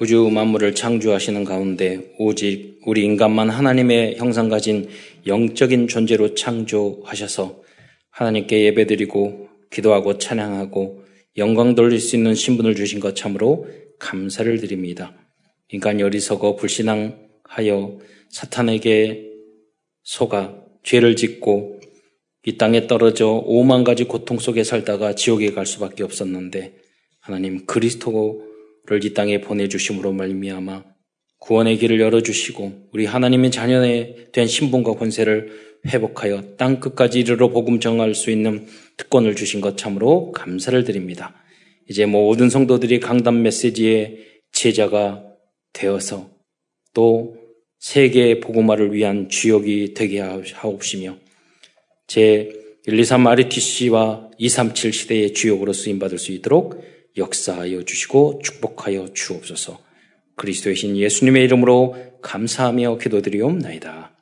우주 만물을 창조하시는 가운데 오직 우리 인간만 하나님의 형상 가진 영적인 존재로 창조하셔서 하나님께 예배드리고 기도하고 찬양하고 영광 돌릴 수 있는 신분을 주신 것 참으로 감사를 드립니다. 인간이 어리석어 불신앙하여 사탄에게 속아 죄를 짓고 이 땅에 떨어져 오만 가지 고통 속에 살다가 지옥에 갈 수밖에 없었는데 하나님 그리스도 를 이 땅에 보내주심으로 말미암아 구원의 길을 열어주시고 우리 하나님의 자녀에 대한 신분과 권세를 회복하여 땅 끝까지 이르러 복음 정할 수 있는 특권을 주신 것 참으로 감사를 드립니다. 이제 모든 성도들이 강단 메시지의 제자가 되어서 또 세계 복음화를 위한 주역이 되게 하옵시며 제 123 RTC와 237 시대의 주역으로 쓰임받을 수 있도록 역사하여 주시고 축복하여 주옵소서. 그리스도의 신 예수님의 이름으로 감사하며 기도드리옵나이다.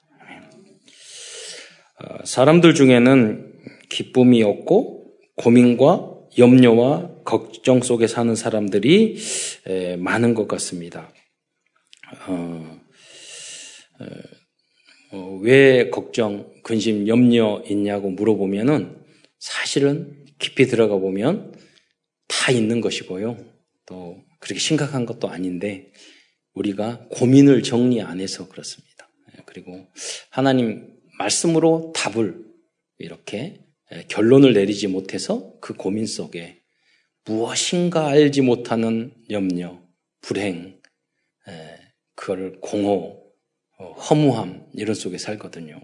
어, 사람들 중에는 기쁨이 없고 고민과 염려와 걱정 속에 사는 사람들이 많은 것 같습니다. 어, 어, 왜 걱정, 근심, 염려 있냐고 물어보면은 사실은 깊이 들어가 보면 다 있는 것이고요. 또 그렇게 심각한 것도 아닌데 우리가 고민을 정리 안 해서 그렇습니다. 예, 그리고 하나님 말씀으로 답을 이렇게 예, 결론을 내리지 못해서 그 고민 속에 무엇인가 알지 못하는 염려, 불행, 예, 그걸 공허, 어, 허무함 이런 속에 살거든요.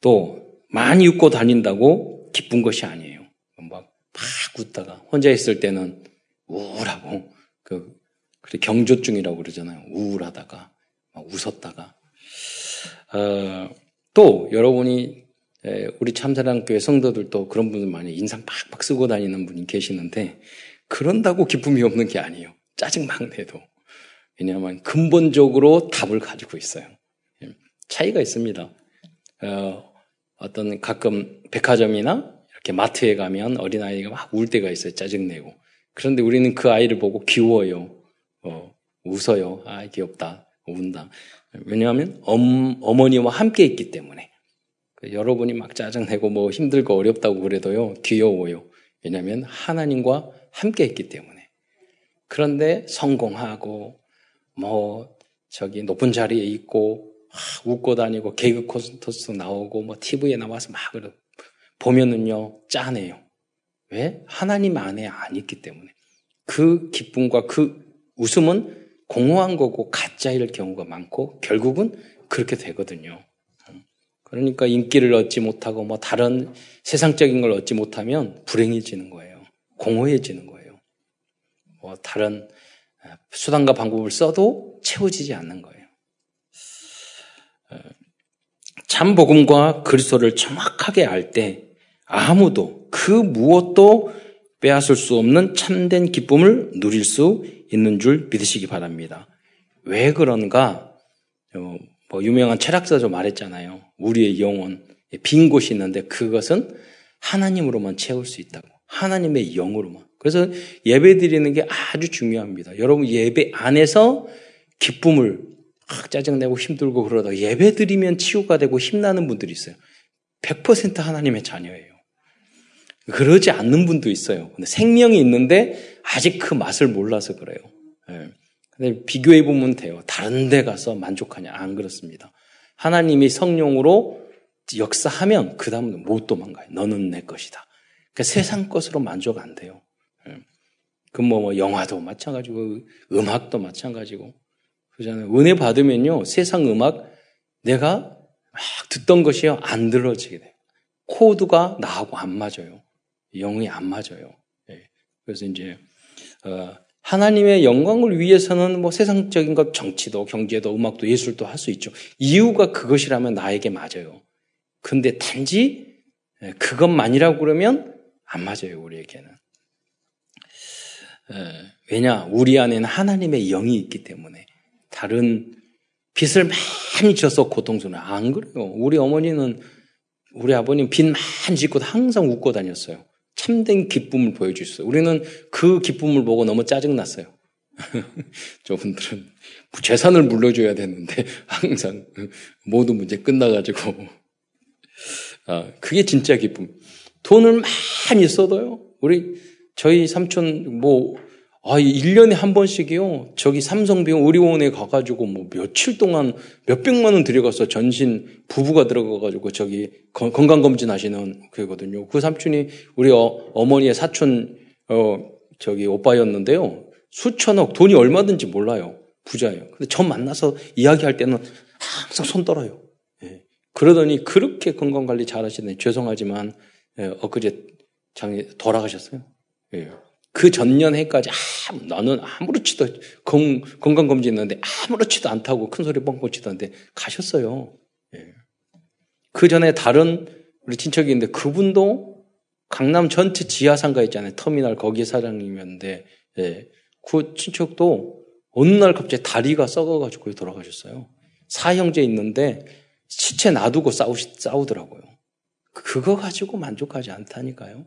또 많이 웃고 다닌다고 기쁜 것이 아니에요. 웃다가 혼자 있을 때는 우울하고 그 경조증이라고 그러잖아요. 우울하다가 막 웃었다가 어, 또 여러분이 우리 참사랑교회 성도들도 그런 분들 많이 인상 팍팍 쓰고 다니는 분이 계시는데 그런다고 기쁨이 없는 게 아니에요. 짜증 막 내도 왜냐하면 근본적으로 답을 가지고 있어요. 예, 차이가 있습니다. 어, 어떤 가끔 백화점이나 이렇게 마트에 가면 어린아이가 막 울 때가 있어요. 짜증내고. 그런데 우리는 그 아이를 보고 귀여워요. 어, 웃어요. 아, 귀엽다. 운다. 왜냐하면 엄, 어머니와 함께 있기 때문에. 그 여러분이 막 짜증내고 뭐 힘들고 어렵다고 그래도요, 귀여워요. 왜냐하면 하나님과 함께 있기 때문에. 그런데 성공하고 뭐 저기 높은 자리에 있고 웃고 다니고 개그 콘서트 나오고 뭐 TV에 나와서 막 그러 보면은요 짠해요. 왜? 하나님 안에 안 있기 때문에 그 기쁨과 그 웃음은 공허한 거고 가짜일 경우가 많고 결국은 그렇게 되거든요. 그러니까 인기를 얻지 못하고 뭐 다른 세상적인 걸 얻지 못하면 불행해지는 거예요. 공허해지는 거예요. 뭐 다른 수단과 방법을 써도 채워지지 않는 거예요. 어, 참 복음과 그리스도를 정확하게 알 때 아무도 그 무엇도 빼앗을 수 없는 참된 기쁨을 누릴 수 있는 줄 믿으시기 바랍니다. 왜 그런가? 어, 뭐 유명한 철학자도 말했잖아요. 우리의 영혼 빈 곳이 있는데 그것은 하나님으로만 채울 수 있다고. 하나님의 영으로만. 그래서 예배 드리는 게 아주 중요합니다. 여러분 예배 안에서 기쁨을 막 짜증내고 힘들고 그러다 예배 드리면 치유가 되고 힘나는 분들이 있어요. 100% 하나님의 자녀예요. 그러지 않는 분도 있어요. 근데 생명이 있는데 아직 그 맛을 몰라서 그래요. 네. 근데 비교해 보면 돼요. 다른 데 가서 만족하냐? 안 그렇습니다. 하나님이 성령으로 역사하면 그 다음은 못 도망가요. 너는 내 것이다. 그러니까 세상 것으로 만족 안 돼요. 그뭐 뭐 영화도 마찬가지고 음악도 마찬가지고 그잖아요. 은혜 받으면요 세상 음악 내가 막 듣던 것이요 안 들어지게 돼요. 코드가 나하고 안 맞아요. 영이 안 맞아요. 네. 그래서 이제 어, 하나님의 영광을 위해서는 뭐 세상적인 것 정치도 경제도 음악도 예술도 할 수 있죠. 이유가 그것이라면 나에게 맞아요. 근데 단지 예, 그것만이라고 그러면 안 맞아요 우리에게는. 왜냐? 우리 안에는 하나님의 영이 있기 때문에 다른 빚을 많이 져서 고통스러워. 안 그래요. 우리 어머니는 우리 아버님 빚 많이 짓고 항상 웃고 다녔어요. 참된 기쁨을 보여주셨어요. 우리는 그 기쁨을 보고 너무 짜증났어요. 저분들은 재산을 물려줘야 되는데 항상 모든 문제 끝나가지고 아, 그게 진짜 기쁨. 돈을 많이 써도요. 우리 저희 삼촌 뭐 아, 1년에 한 번씩이요. 저기 삼성병 의료원에 가가지고 뭐 며칠 동안 몇백만 원 들여가서 전신 부부가 들어가가지고 저기 건강검진 하시는 그거든요. 그 삼촌이 우리 어, 어머니의 사촌, 어, 저기 오빠였는데요. 수천억, 돈이 얼마든지 몰라요. 부자예요. 근데 저 만나서 이야기할 때는 항상 손 떨어요. 예. 그러더니 그렇게 건강관리 잘 하시네. 죄송하지만, 예, 엊그제 장에 돌아가셨어요. 예. 그 전년해까지 아, 나는 아무렇지도 건, 건강검진 했는데 아무렇지도 않다고 큰 소리 뻥뻥 치던데 가셨어요. 예. 그 전에 다른 우리 친척이 있는데 그분도 강남 전체 지하상가 있잖아요. 터미널 거기 사장님이었는데 예. 그 친척도 어느 날 갑자기 다리가 썩어가지고 돌아가셨어요. 사형제 있는데 시체 놔두고 싸우, 싸우더라고요. 그거 가지고 만족하지 않다니까요.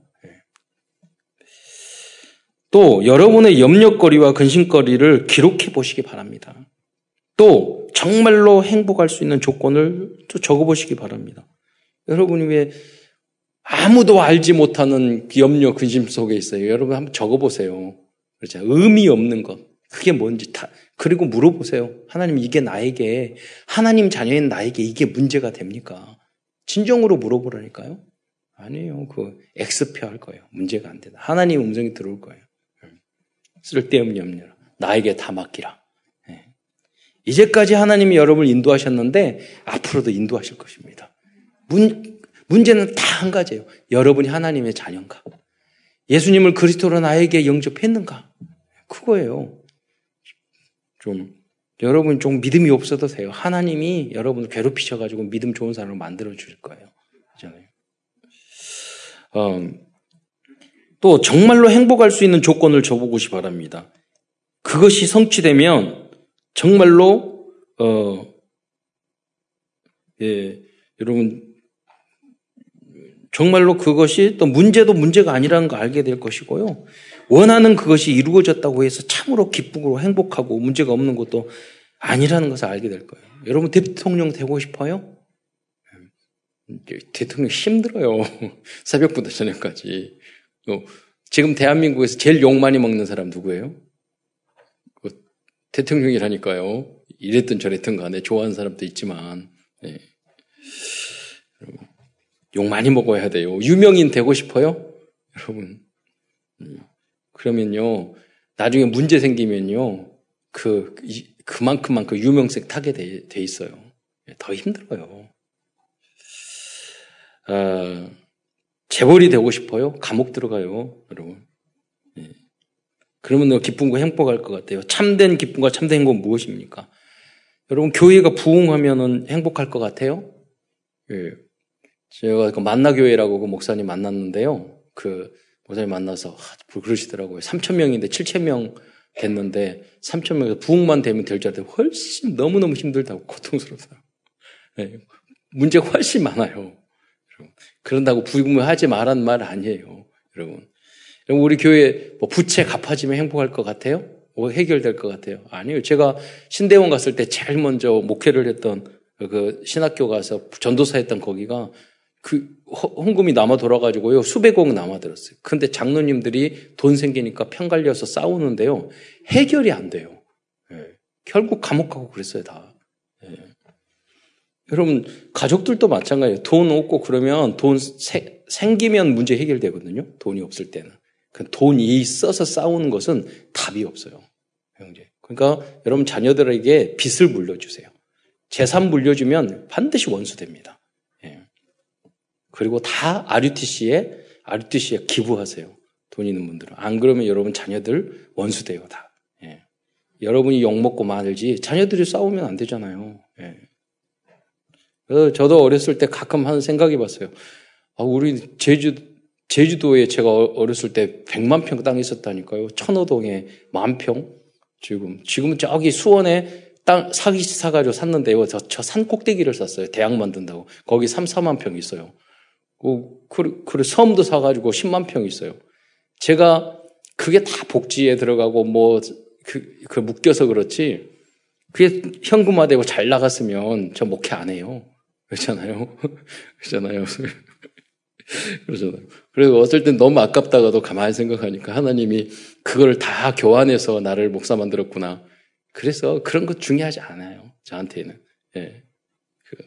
또 여러분의 염려거리와 근심거리를 기록해 보시기 바랍니다. 또 정말로 행복할 수 있는 조건을 또 적어 보시기 바랍니다. 여러분이 왜 아무도 알지 못하는 염려, 근심 속에 있어요. 여러분 한번 적어 보세요. 그렇죠. 의미 없는 것. 그게 뭔지 다, 그리고 물어보세요. 하나님, 이게 나에게, 하나님 자녀인 나에게 이게 문제가 됩니까? 진정으로 물어보라니까요. 아니에요. 그, 엑스표 할 거예요. 문제가 안 된다. 하나님 음성이 들어올 거예요. 쓸데없는 염려. 나에게 다 맡기라. 네. 이제까지 하나님이 여러분을 인도하셨는데 앞으로도 인도하실 것입니다. 문, 문제는 다 한 가지예요. 여러분이 하나님의 자녀인가? 예수님을 그리스도로 나에게 영접했는가? 그거예요. 좀 여러분 좀 믿음이 없어도 돼요. 하나님이 여러분을 괴롭히셔가지고 믿음 좋은 사람을 만들어 주실 거예요. 그잖아요. 어, 또 정말로 행복할 수 있는 조건을 줘보고시 바랍니다. 그것이 성취되면 정말로 어, 예, 여러분 정말로 그것이 또 문제도 문제가 아니라는 걸 알게 될 것이고요. 원하는 그것이 이루어졌다고 해서 참으로 기쁘고 행복하고 문제가 없는 것도 아니라는 것을 알게 될 거예요. 여러분 대통령 되고 싶어요? 대통령 힘들어요. 새벽부터 저녁까지. 지금 대한민국에서 제일 욕 많이 먹는 사람 누구예요? 그 대통령이라니까요. 이랬든 저랬든 간에 좋아하는 사람도 있지만, 네. 욕 많이 먹어야 돼요. 유명인 되고 싶어요? 여러분. 음. 그러면요, 나중에 문제 생기면요, 그, 그만큼만 그 유명세 타게 돼, 돼 있어요. 더 힘들어요. 아, 재벌이 되고 싶어요? 감옥 들어가요, 여러분. 예. 그러면 기쁨과 행복할 것 같아요. 참된 기쁨과 참된 행복은 무엇입니까? 여러분, 교회가 부흥하면 행복할 것 같아요? 예. 제가 그 만나교회라고 그 목사님 만났는데요. 그 목사님 만나서 아, 그러시더라고요. 3천 명인데 7천 명 됐는데 3천 명에서 부흥만 되면 될 줄 알았는데 훨씬 너무너무 힘들다고 고통스럽다. 네. 문제가 훨씬 많아요. 그런다고 부흥하지 말란 말 아니에요. 여러분. 우리 교회 뭐 부채 갚아지면 행복할 것 같아요? 뭐 해결될 것 같아요? 아니요. 제가 신대원 갔을 때 제일 먼저 목회를 했던 그 신학교 가서 전도사 했던 거기가 그 헌금이 남아 돌아가지고요 수백억 남아 들었어요. 근데 장로님들이 돈 생기니까 편 갈려서 싸우는데요 해결이 안 돼요. 예. 결국 감옥 가고 그랬어요 다. 예. 여러분 가족들도 마찬가지예요. 돈 없고 그러면 돈 세, 생기면 문제 해결되거든요. 돈이 없을 때는. 그 돈이 있어서 싸우는 것은 답이 없어요. 형제. 그러니까 여러분 자녀들에게 빚을 물려주세요. 재산 물려주면 반드시 원수됩니다. 예. 그리고 다 RUTC에 RUTC에 기부하세요. 돈 있는 분들은 안 그러면 여러분 자녀들 원수돼요 다. 예. 여러분이 욕 먹고 말지 자녀들이 싸우면 안 되잖아요. 예. 그래서 저도 어렸을 때 가끔 하는 생각해 봤어요. 아, 우리 제주, 제주도에 제가 어렸을 때 100만 평 땅이 있었다니까요. 천호동에 만 평. 지금, 지금은 저기 수원에 땅, 사기 사가지고 샀는데 요. 저, 저 산 꼭대기를 샀어요. 대학 만든다고. 거기 3, 4만 평 있어요. 그, 그, 그 섬도 사가지고 10만 평 있어요. 제가 그게 다 복지에 들어가고 뭐 그, 그 묶여서 그렇지. 그게 현금화되고 잘 나갔으면 저 목회 안 해요. 그렇잖아요. 그렇잖아요. 그러잖아요. 그리고 어떨 땐 너무 아깝다가도 가만히 생각하니까 하나님이 그걸 다 교환해서 나를 목사 만들었구나. 그래서 그런 것 중요하지 않아요. 저한테는. 예. 그,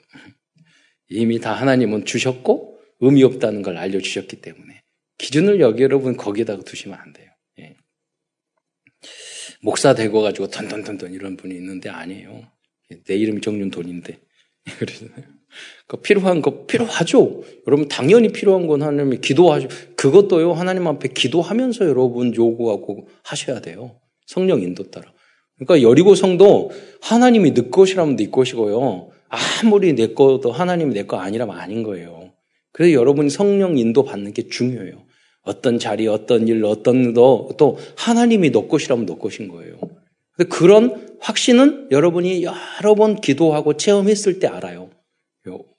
이미 다 하나님은 주셨고 의미 없다는 걸 알려주셨기 때문에 기준을 여기 여러분 거기에다가 두시면 안 돼요. 예. 목사 되고 가지고 던던던던 이런 분이 있는데 아니에요. 내 이름이 정윤돈인데 그러잖아요. 그 필요한 거 필요하죠. 여러분 당연히 필요한 건 하나님이 기도하죠. 그것도요 하나님 앞에 기도하면서 여러분 요구하고 하셔야 돼요. 성령 인도 따라. 그러니까 여리고 성도 하나님이 내 것이라면 내 것이고요. 아무리 내 것도 하나님이 내 거 아니라면 아닌 거예요. 그래서 여러분이 성령 인도 받는 게 중요해요. 어떤 자리, 어떤 일, 어떤 도, 또 하나님이 너 것이라면 너 것인 거예요. 그런 확신은 여러분이 여러 번 기도하고 체험했을 때 알아요.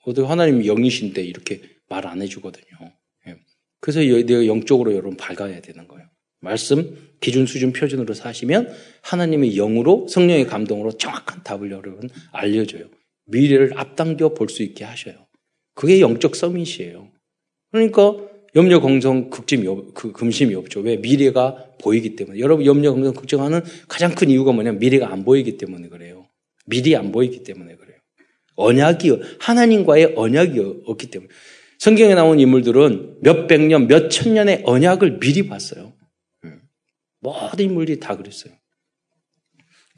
어떻게 하나님이 영이신데 이렇게 말 안 해주거든요. 예. 그래서 내가 영적으로 여러분 밝아야 되는 거예요. 말씀, 기준, 수준, 표준으로 사시면 하나님의 영으로 성령의 감동으로 정확한 답을 여러분 알려줘요. 미래를 앞당겨 볼 수 있게 하셔요. 그게 영적 서밋이에요. 그러니까 염려, 걱정, 극심이, 그 금심이 없죠. 왜? 미래가 보이기 때문에. 여러분 염려, 걱정, 걱정하는 가장 큰 이유가 뭐냐면 미래가 안 보이기 때문에 그래요. 미리 안 보이기 때문에 그래요. 언약이 하나님과의 언약이 없기 때문에 성경에 나온 인물들은 몇백 년, 몇천 년의 언약을 미리 봤어요. 모든 인물들이 다 그랬어요.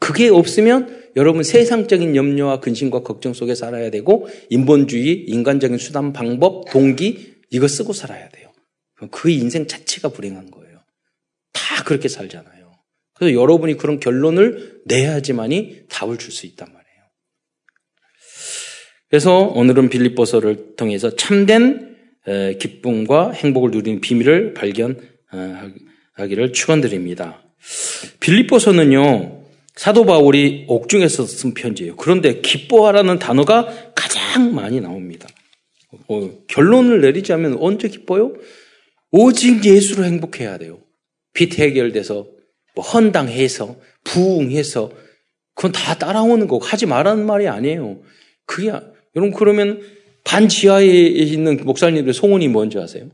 그게 없으면 여러분 세상적인 염려와 근심과 걱정 속에 살아야 되고 인본주의, 인간적인 수단, 방법, 동기 이거 쓰고 살아야 돼요. 그 인생 자체가 불행한 거예요. 다 그렇게 살잖아요. 그래서 여러분이 그런 결론을 내야지만이 답을 줄 수 있단 말이에요. 그래서 오늘은 빌립보서를 통해서 참된 기쁨과 행복을 누리는 비밀을 발견하기를 축원드립니다. 빌립보서는요 사도 바울이 옥중에서 쓴 편지예요. 그런데 기뻐하라는 단어가 가장 많이 나옵니다. 어, 결론을 내리자면 언제 기뻐요? 오직 예수로 행복해야 돼요. 빚 해결돼서 뭐 헌당해서 부흥해서 그건 다 따라오는 거고 하지 말라는 말이 아니에요. 그게 여러분 그러면 반 지하에 있는 목사님들의 소원이 뭔지 아세요?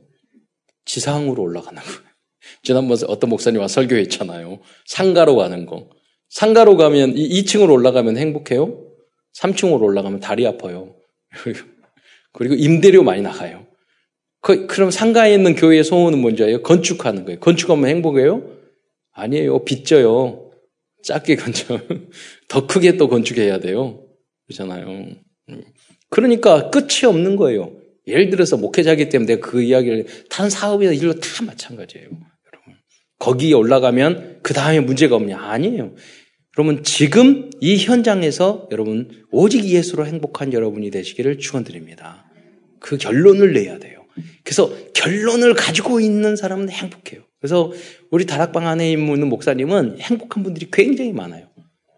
지상으로 올라가는 거예요. 지난번에 어떤 목사님 와 설교했잖아요. 상가로 가는 거. 상가로 가면 2층으로 올라가면 행복해요? 3층으로 올라가면 다리 아파요. 그리고 임대료 많이 나가요. 그, 그럼 상가에 있는 교회의 소원은 뭔지 알아요? 건축하는 거예요. 건축하면 행복해요? 아니에요. 빚져요. 작게 건축. 더 크게 또 건축해야 돼요. 그렇잖아요. 그러니까 끝이 없는 거예요. 예를 들어서 목회자기 때문에 그 이야기를 단 사업이나 일로 다 마찬가지예요. 여러분. 거기에 올라가면 그 다음에 문제가 없냐? 아니에요. 여러분 지금 이 현장에서 여러분 오직 예수로 행복한 여러분이 되시기를 축원드립니다. 그 결론을 내야 돼요. 그래서 결론을 가지고 있는 사람은 행복해요. 그래서 우리 다락방 안에 있는 목사님은 행복한 분들이 굉장히 많아요.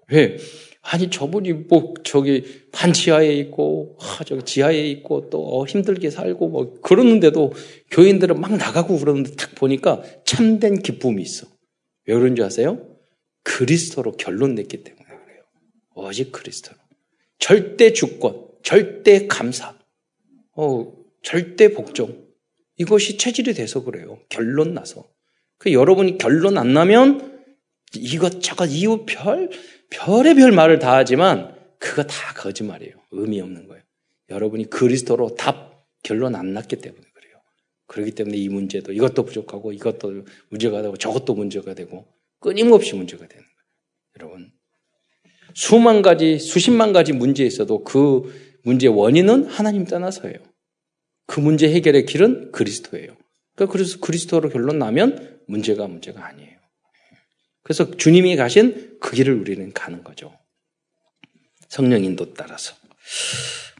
왜? 아니 저분이 뭐 저기 반 지하에 있고 아, 저기 지하에 있고 또 힘들게 살고 뭐 그러는데도 교인들은 막 나가고 그러는데 딱 보니까 참된 기쁨이 있어. 왜 그런 줄 아세요? 그리스도로 결론 냈기 때문에 그래요. 오직 그리스도로. 절대 주권, 절대 감사, 어, 절대 복종. 이것이 체질이 돼서 그래요. 결론 나서. 그 여러분이 결론 안 나면 이것저것 이유 별, 별의 별 말을 다 하지만 그거 다 거짓말이에요. 의미 없는 거예요. 여러분이 그리스도로 답, 결론 안 났기 때문에 그래요. 그렇기 때문에 이 문제도 이것도 부족하고 이것도 문제가 되고 저것도 문제가 되고 끊임없이 문제가 되는 거예요. 여러분. 수만 가지, 수십만 가지 문제 있어도 그 문제의 원인은 하나님 떠나서예요. 그 문제 해결의 길은 그리스도예요. 그러니까 그래서 그리스도로 결론 나면 문제가 문제가 아니에요. 그래서 주님이 가신 그 길을 우리는 가는 거죠. 성령 인도 따라서.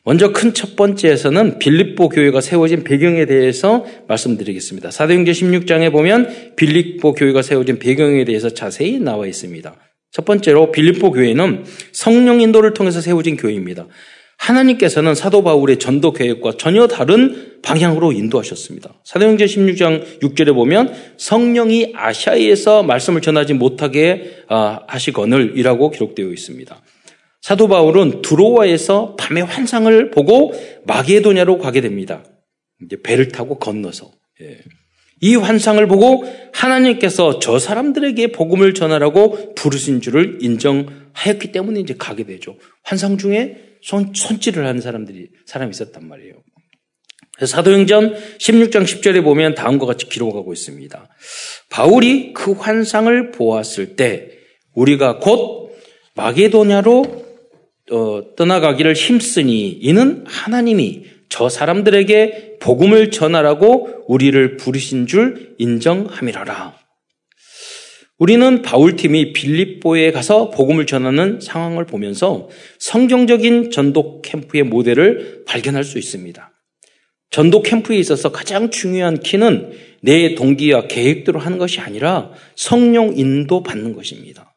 먼저 큰 첫 번째에서는 빌립보 교회가 세워진 배경에 대해서 말씀드리겠습니다. 사도행전 16장에 보면 빌립보 교회가 세워진 배경에 대해서 자세히 나와 있습니다. 첫 번째로 빌립보 교회는 성령 인도를 통해서 세워진 교회입니다. 하나님께서는 사도 바울의 전도 계획과 전혀 다른 방향으로 인도하셨습니다. 사도행전 16장 6절에 보면 성령이 아시아에서 말씀을 전하지 못하게 아, 하시거늘이라고 기록되어 있습니다. 사도 바울은 드로아에서 밤의 환상을 보고 마게도냐로 가게 됩니다. 이제 배를 타고 건너서 예. 이 환상을 보고 하나님께서 저 사람들에게 복음을 전하라고 부르신 줄을 인정하였기 때문에 이제 가게 되죠. 환상 중에 손, 손질을 하는 사람들이, 사람이 있었단 말이에요. 사도행전 16장 10절에 보면 다음과 같이 기록하고 있습니다. 바울이 그 환상을 보았을 때 우리가 곧 마게도냐로 어, 떠나가기를 힘쓰니 이는 하나님이 저 사람들에게 복음을 전하라고 우리를 부르신 줄 인정함이라라. 우리는 바울팀이 빌립보에 가서 복음을 전하는 상황을 보면서 성경적인 전도 캠프의 모델을 발견할 수 있습니다. 전도 캠프에 있어서 가장 중요한 키는 내 동기와 계획대로 하는 것이 아니라 성령 인도 받는 것입니다.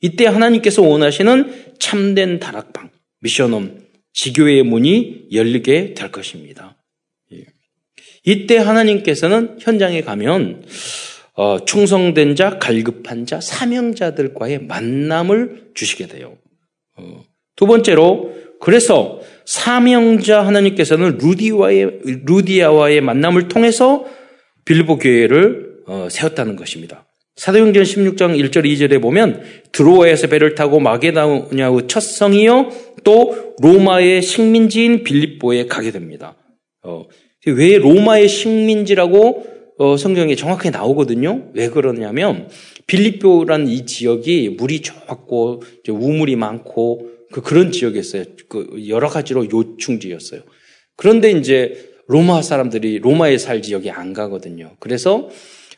이때 하나님께서 원하시는 참된 다락방, 미션홈, 지교의 문이 열리게 될 것입니다. 예. 이때 하나님께서는 현장에 가면 어, 충성된 자, 갈급한 자, 사명자들과의 만남을 주시게 돼요. 어, 두 번째로 그래서 사명자 하나님께서는 루디와의 루디아와의 만남을 통해서 빌보 교회를 어, 세웠다는 것입니다. 사도행전 16장 1절 2절에 보면 드로아에서 배를 타고 마게다냐의 첫 성이요 또 로마의 식민지인 빌립보에 가게 됩니다. 어, 왜 로마의 식민지라고 어, 성경에 정확하게 나오거든요. 왜 그러냐면 빌립보라는 이 지역이 물이 좋았고 우물이 많고 그 그런 지역이었어요. 그 여러 가지로 요충지였어요. 그런데 이제 로마 사람들이 로마에 살 지역에 안 가거든요. 그래서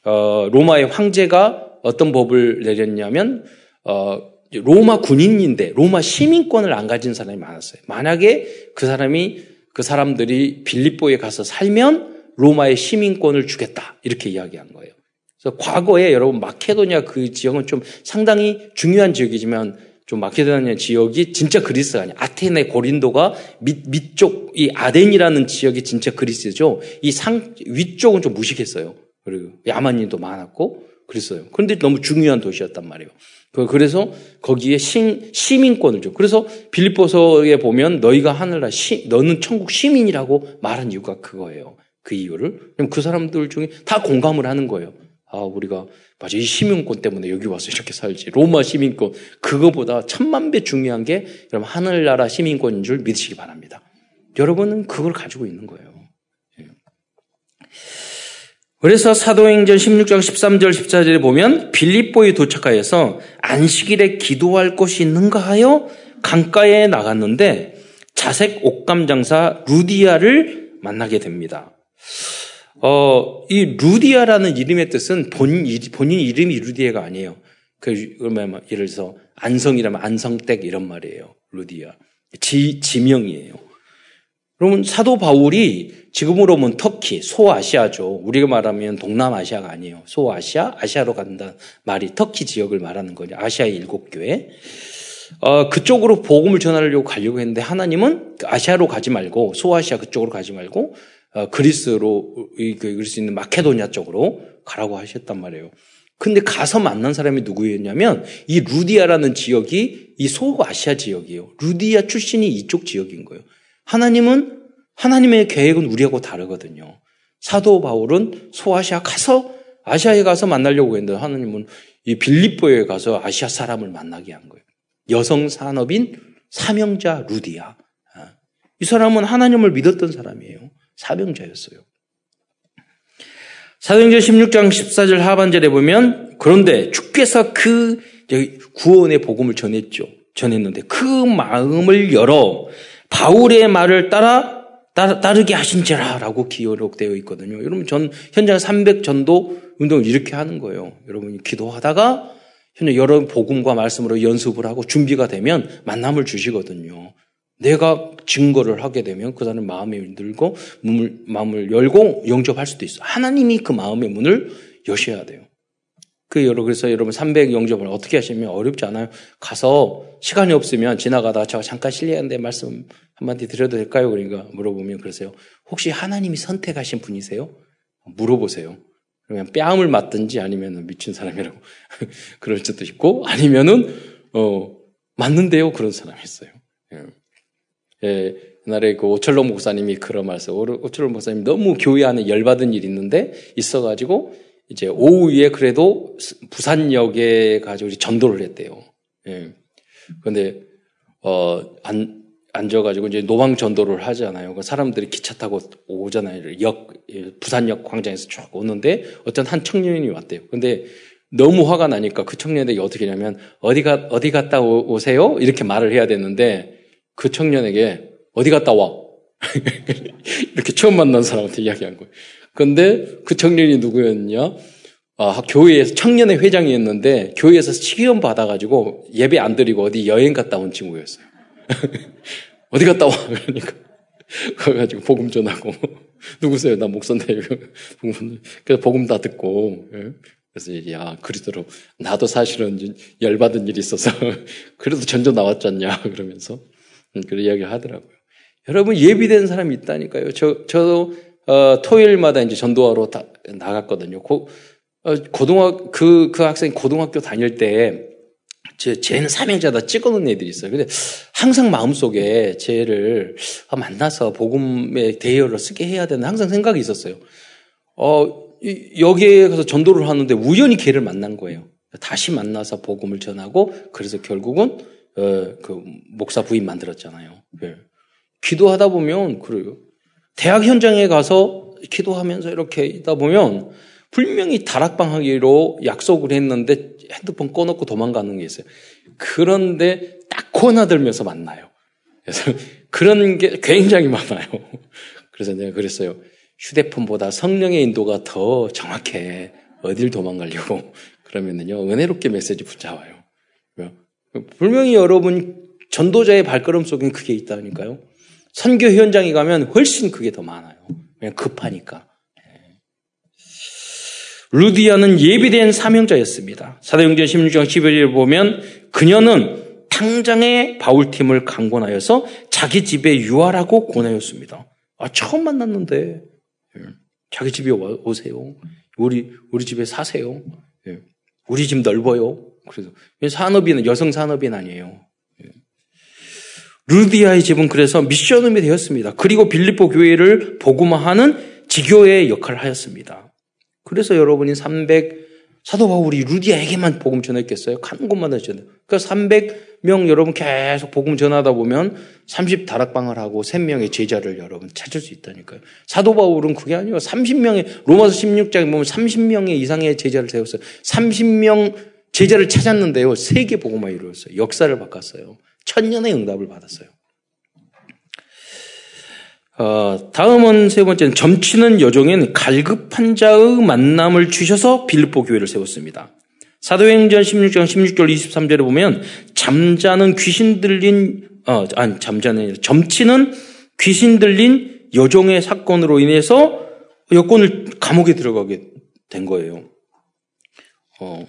어, 로마의 황제가 어떤 법을 내렸냐면 어, 로마 군인인데 로마 시민권을 안 가진 사람이 많았어요. 만약에 그 사람이 그 사람들이 빌립보에 가서 살면 로마의 시민권을 주겠다. 이렇게 이야기한 거예요. 그래서 과거에 여러분 마케도니아 그 지역은 좀 상당히 중요한 지역이지만 좀 마케도니아 지역이 진짜 그리스가 아니야. 아테네 고린도가 밑, 밑쪽 이 아덴이라는 지역이 진짜 그리스죠. 이 상 위쪽은 좀 무식했어요. 그리고 야만인도 많았고 그랬어요. 그런데 너무 중요한 도시였단 말이에요. 그, 그래서 거기에 시, 시민권을 줘. 그래서 빌립보서에 보면 너희가 하늘나 시, 너는 천국 시민이라고 말한 이유가 그거예요. 그 이유를. 그 사람들 중에 다 공감을 하는 거예요. 아, 우리가, 맞아. 이 시민권 때문에 여기 와서 이렇게 살지. 로마 시민권. 그거보다 천만 배 중요한 게, 여러분, 하늘나라 시민권인 줄 믿으시기 바랍니다. 여러분은 그걸 가지고 있는 거예요. 예. 그래서 사도행전 16장 13절 14절에 보면 빌립보에 도착하여서 안식일에 기도할 곳이 있는가 하여 강가에 나갔는데 자색 옷감 장사 루디아를 만나게 됩니다. 어, 이 루디아라는 이름의 뜻은 본, 본인 이름이 루디아가 아니에요. 그, 그러면 예를 들어서 안성이라면 안성댁 이런 말이에요. 루디아. 지, 지명이에요. 그러면 사도 바울이 지금으로 보면 터키, 소아시아죠. 우리가 말하면 동남아시아가 아니에요. 소아시아, 아시아로 간다 말이 터키 지역을 말하는 거죠. 아시아의 일곱 교회. 어, 그쪽으로 복음을 전하려고 가려고 했는데 하나님은 아시아로 가지 말고 소아시아 그쪽으로 가지 말고 어, 그리스로 그 그리스 있는 마케도니아 쪽으로 가라고 하셨단 말이에요. 근데 가서 만난 사람이 누구였냐면 이 루디아라는 지역이 이 소아시아 지역이에요. 루디아 출신이 이쪽 지역인 거예요. 하나님은 하나님의 계획은 우리하고 다르거든요. 사도 바울은 소아시아 가서 아시아에 가서 만나려고 했는데 하나님은 이 빌립보에 가서 아시아 사람을 만나게 한 거예요. 여성 산업인 사명자 루디아. 아, 이 사람은 하나님을 믿었던 사람이에요. 사명자였어요. 사도행전 16장 14절 하반절에 보면 그런데 주께서 그 구원의 복음을 전했죠. 전했는데 그 마음을 열어 바울의 말을 따라 따르, 게 하신지라라고 기록되어 있거든요. 여러분 전 현장 300 전도 운동을 이렇게 하는 거예요. 여러분이 기도하다가 현재 여러 복음과 말씀으로 연습을 하고 준비가 되면 만남을 주시거든요. 내가 증거를 하게 되면 그 사람 마음이 들고 마음을, 마음을 열고 영접할 수도 있어. 하나님이 그 마음의 문을 여셔야 돼요. 그 여러 그래서 여러분 300 영접을 어떻게 하시면 어렵지 않아요. 가서 시간이 없으면 지나가다 저 잠깐 실례한데 말씀 한마디 드려도 될까요? 그러니까 물어보면 그러세요. 혹시 하나님이 선택하신 분이세요? 물어보세요. 그러면 뺨을 맞든지 아니면 미친 사람이라고 그럴 수도 있고 아니면은 어 맞는데요 그런 사람이 있어요. 예. 예, 옛날에 그 오철록 목사님이 그런 말씀, 오철록 목사님 너무 교회 안에 열받은 일이 있는데 있어가지고 이제 오후에 그래도 부산역에 가지고 전도를 했대요. 예. 근데 어, 안, 앉아가지고 이제 노방 전도를 하잖아요. 그 사람들이 기차 타고 오잖아요. 역, 예, 부산역 광장에서 쭉 오는데 어떤 한 청년이 왔대요. 근데 너무 화가 나니까 그 청년에게 어떻게 하냐면 어디 가, 어디 갔다 오 세요? 이렇게 말을 해야 되는데 그 청년에게 어디 갔다 와? 이렇게 처음 만난 사람한테 이야기한 거예요. 근데 그 청년이 누구였냐? 아, 교회에서 청년회 회장이었는데 교회에서 시험 받아가지고 예배 안 드리고 어디 여행 갔다 온 친구였어요. 어디 갔다 와? 그러니까. 그래가지고 복음 전하고 누구세요? 나 목사인데 그래서 복음 다 듣고 예? 그래서 이제 야 그리스도로 나도 사실은 열받은 일이 있어서 그래도 전조 나왔잖냐 그러면서 음, 그런 이야기를 하더라고요. 여러분 예비된 사람이 있다니까요. 저 저도 어, 토요일마다 이제 전도하러 다, 나갔거든요. 고, 어, 고등학 그, 그 학생 고등학교 다닐 때, 제, 쟤는 사명자다 찍어놓은 애들이 있어요. 근데 항상 마음속에 쟤를 만나서 복음의 대여를 쓰게 해야 되는 항상 생각이 있었어요. 어, 여기에 가서 전도를 하는데 우연히 걔를 만난 거예요. 다시 만나서 복음을 전하고 그래서 결국은 어, 그 목사 부인 만들었잖아요. 예. 기도하다 보면 그래요. 대학 현장에 가서 기도하면서 이렇게 있다 보면 분명히 다락방 하기로 약속을 했는데 핸드폰 꺼놓고 도망가는 게 있어요. 그런데 딱 코나 들면서 만나요. 그래서 그런 게 굉장히 많아요. 그래서 내가 그랬어요. 휴대폰보다 성령의 인도가 더 정확해. 어딜 도망가려고. 그러면은요, 은혜롭게 메시지 붙잡아요. 분명히 여러분 전도자의 발걸음 속엔 그게 있다니까요. 선교 현장에 가면 훨씬 그게 더 많아요. 그냥 급하니까. 루디아는 예비된 사명자였습니다. 사도행전 16장 11절에 보면 그녀는 당장에 바울팀을 강권하여서 자기 집에 유하라고 권하였습니다. 아, 처음 만났는데 예, 자기 집에 오세요. 우리 우리 집에 사세요. 예, 우리 집 넓어요. 그래서 산업인 여성 산업인 아니에요. 예. 루디아의 집은 그래서 미션음이 되었습니다. 그리고 빌립보 교회를 복음화하는 지교의 역할을 하였습니다. 그래서 여러분이 300 사도 바울이 루디아에게만 복음 전했겠어요? 한 곳마다 전해. 그러니까 300명 여러분 계속 복음 전하다 보면 30 다락방을 하고 3명의 제자를 여러분 찾을 수 있다니까요. 사도 바울은 그게 아니에요. 30명의 로마서 16장에 보면 30명의 이상의 제자를 세웠어요. 30명 제자를 찾았는데요. 세계 복음화 이루었어요. 역사를 바꿨어요. 천년의 응답을 받았어요. 어, 다음은 세 번째는 점치는 여종인 갈급한 자의 만남을 주셔서 빌립보 교회를 세웠습니다. 사도행전 16장 16절 23절에 보면 잠자는 귀신 들린 어, 아니 잠자는 점치는 귀신 들린 여종의 사건으로 인해서 여권을 감옥에 들어가게 된 거예요. 어,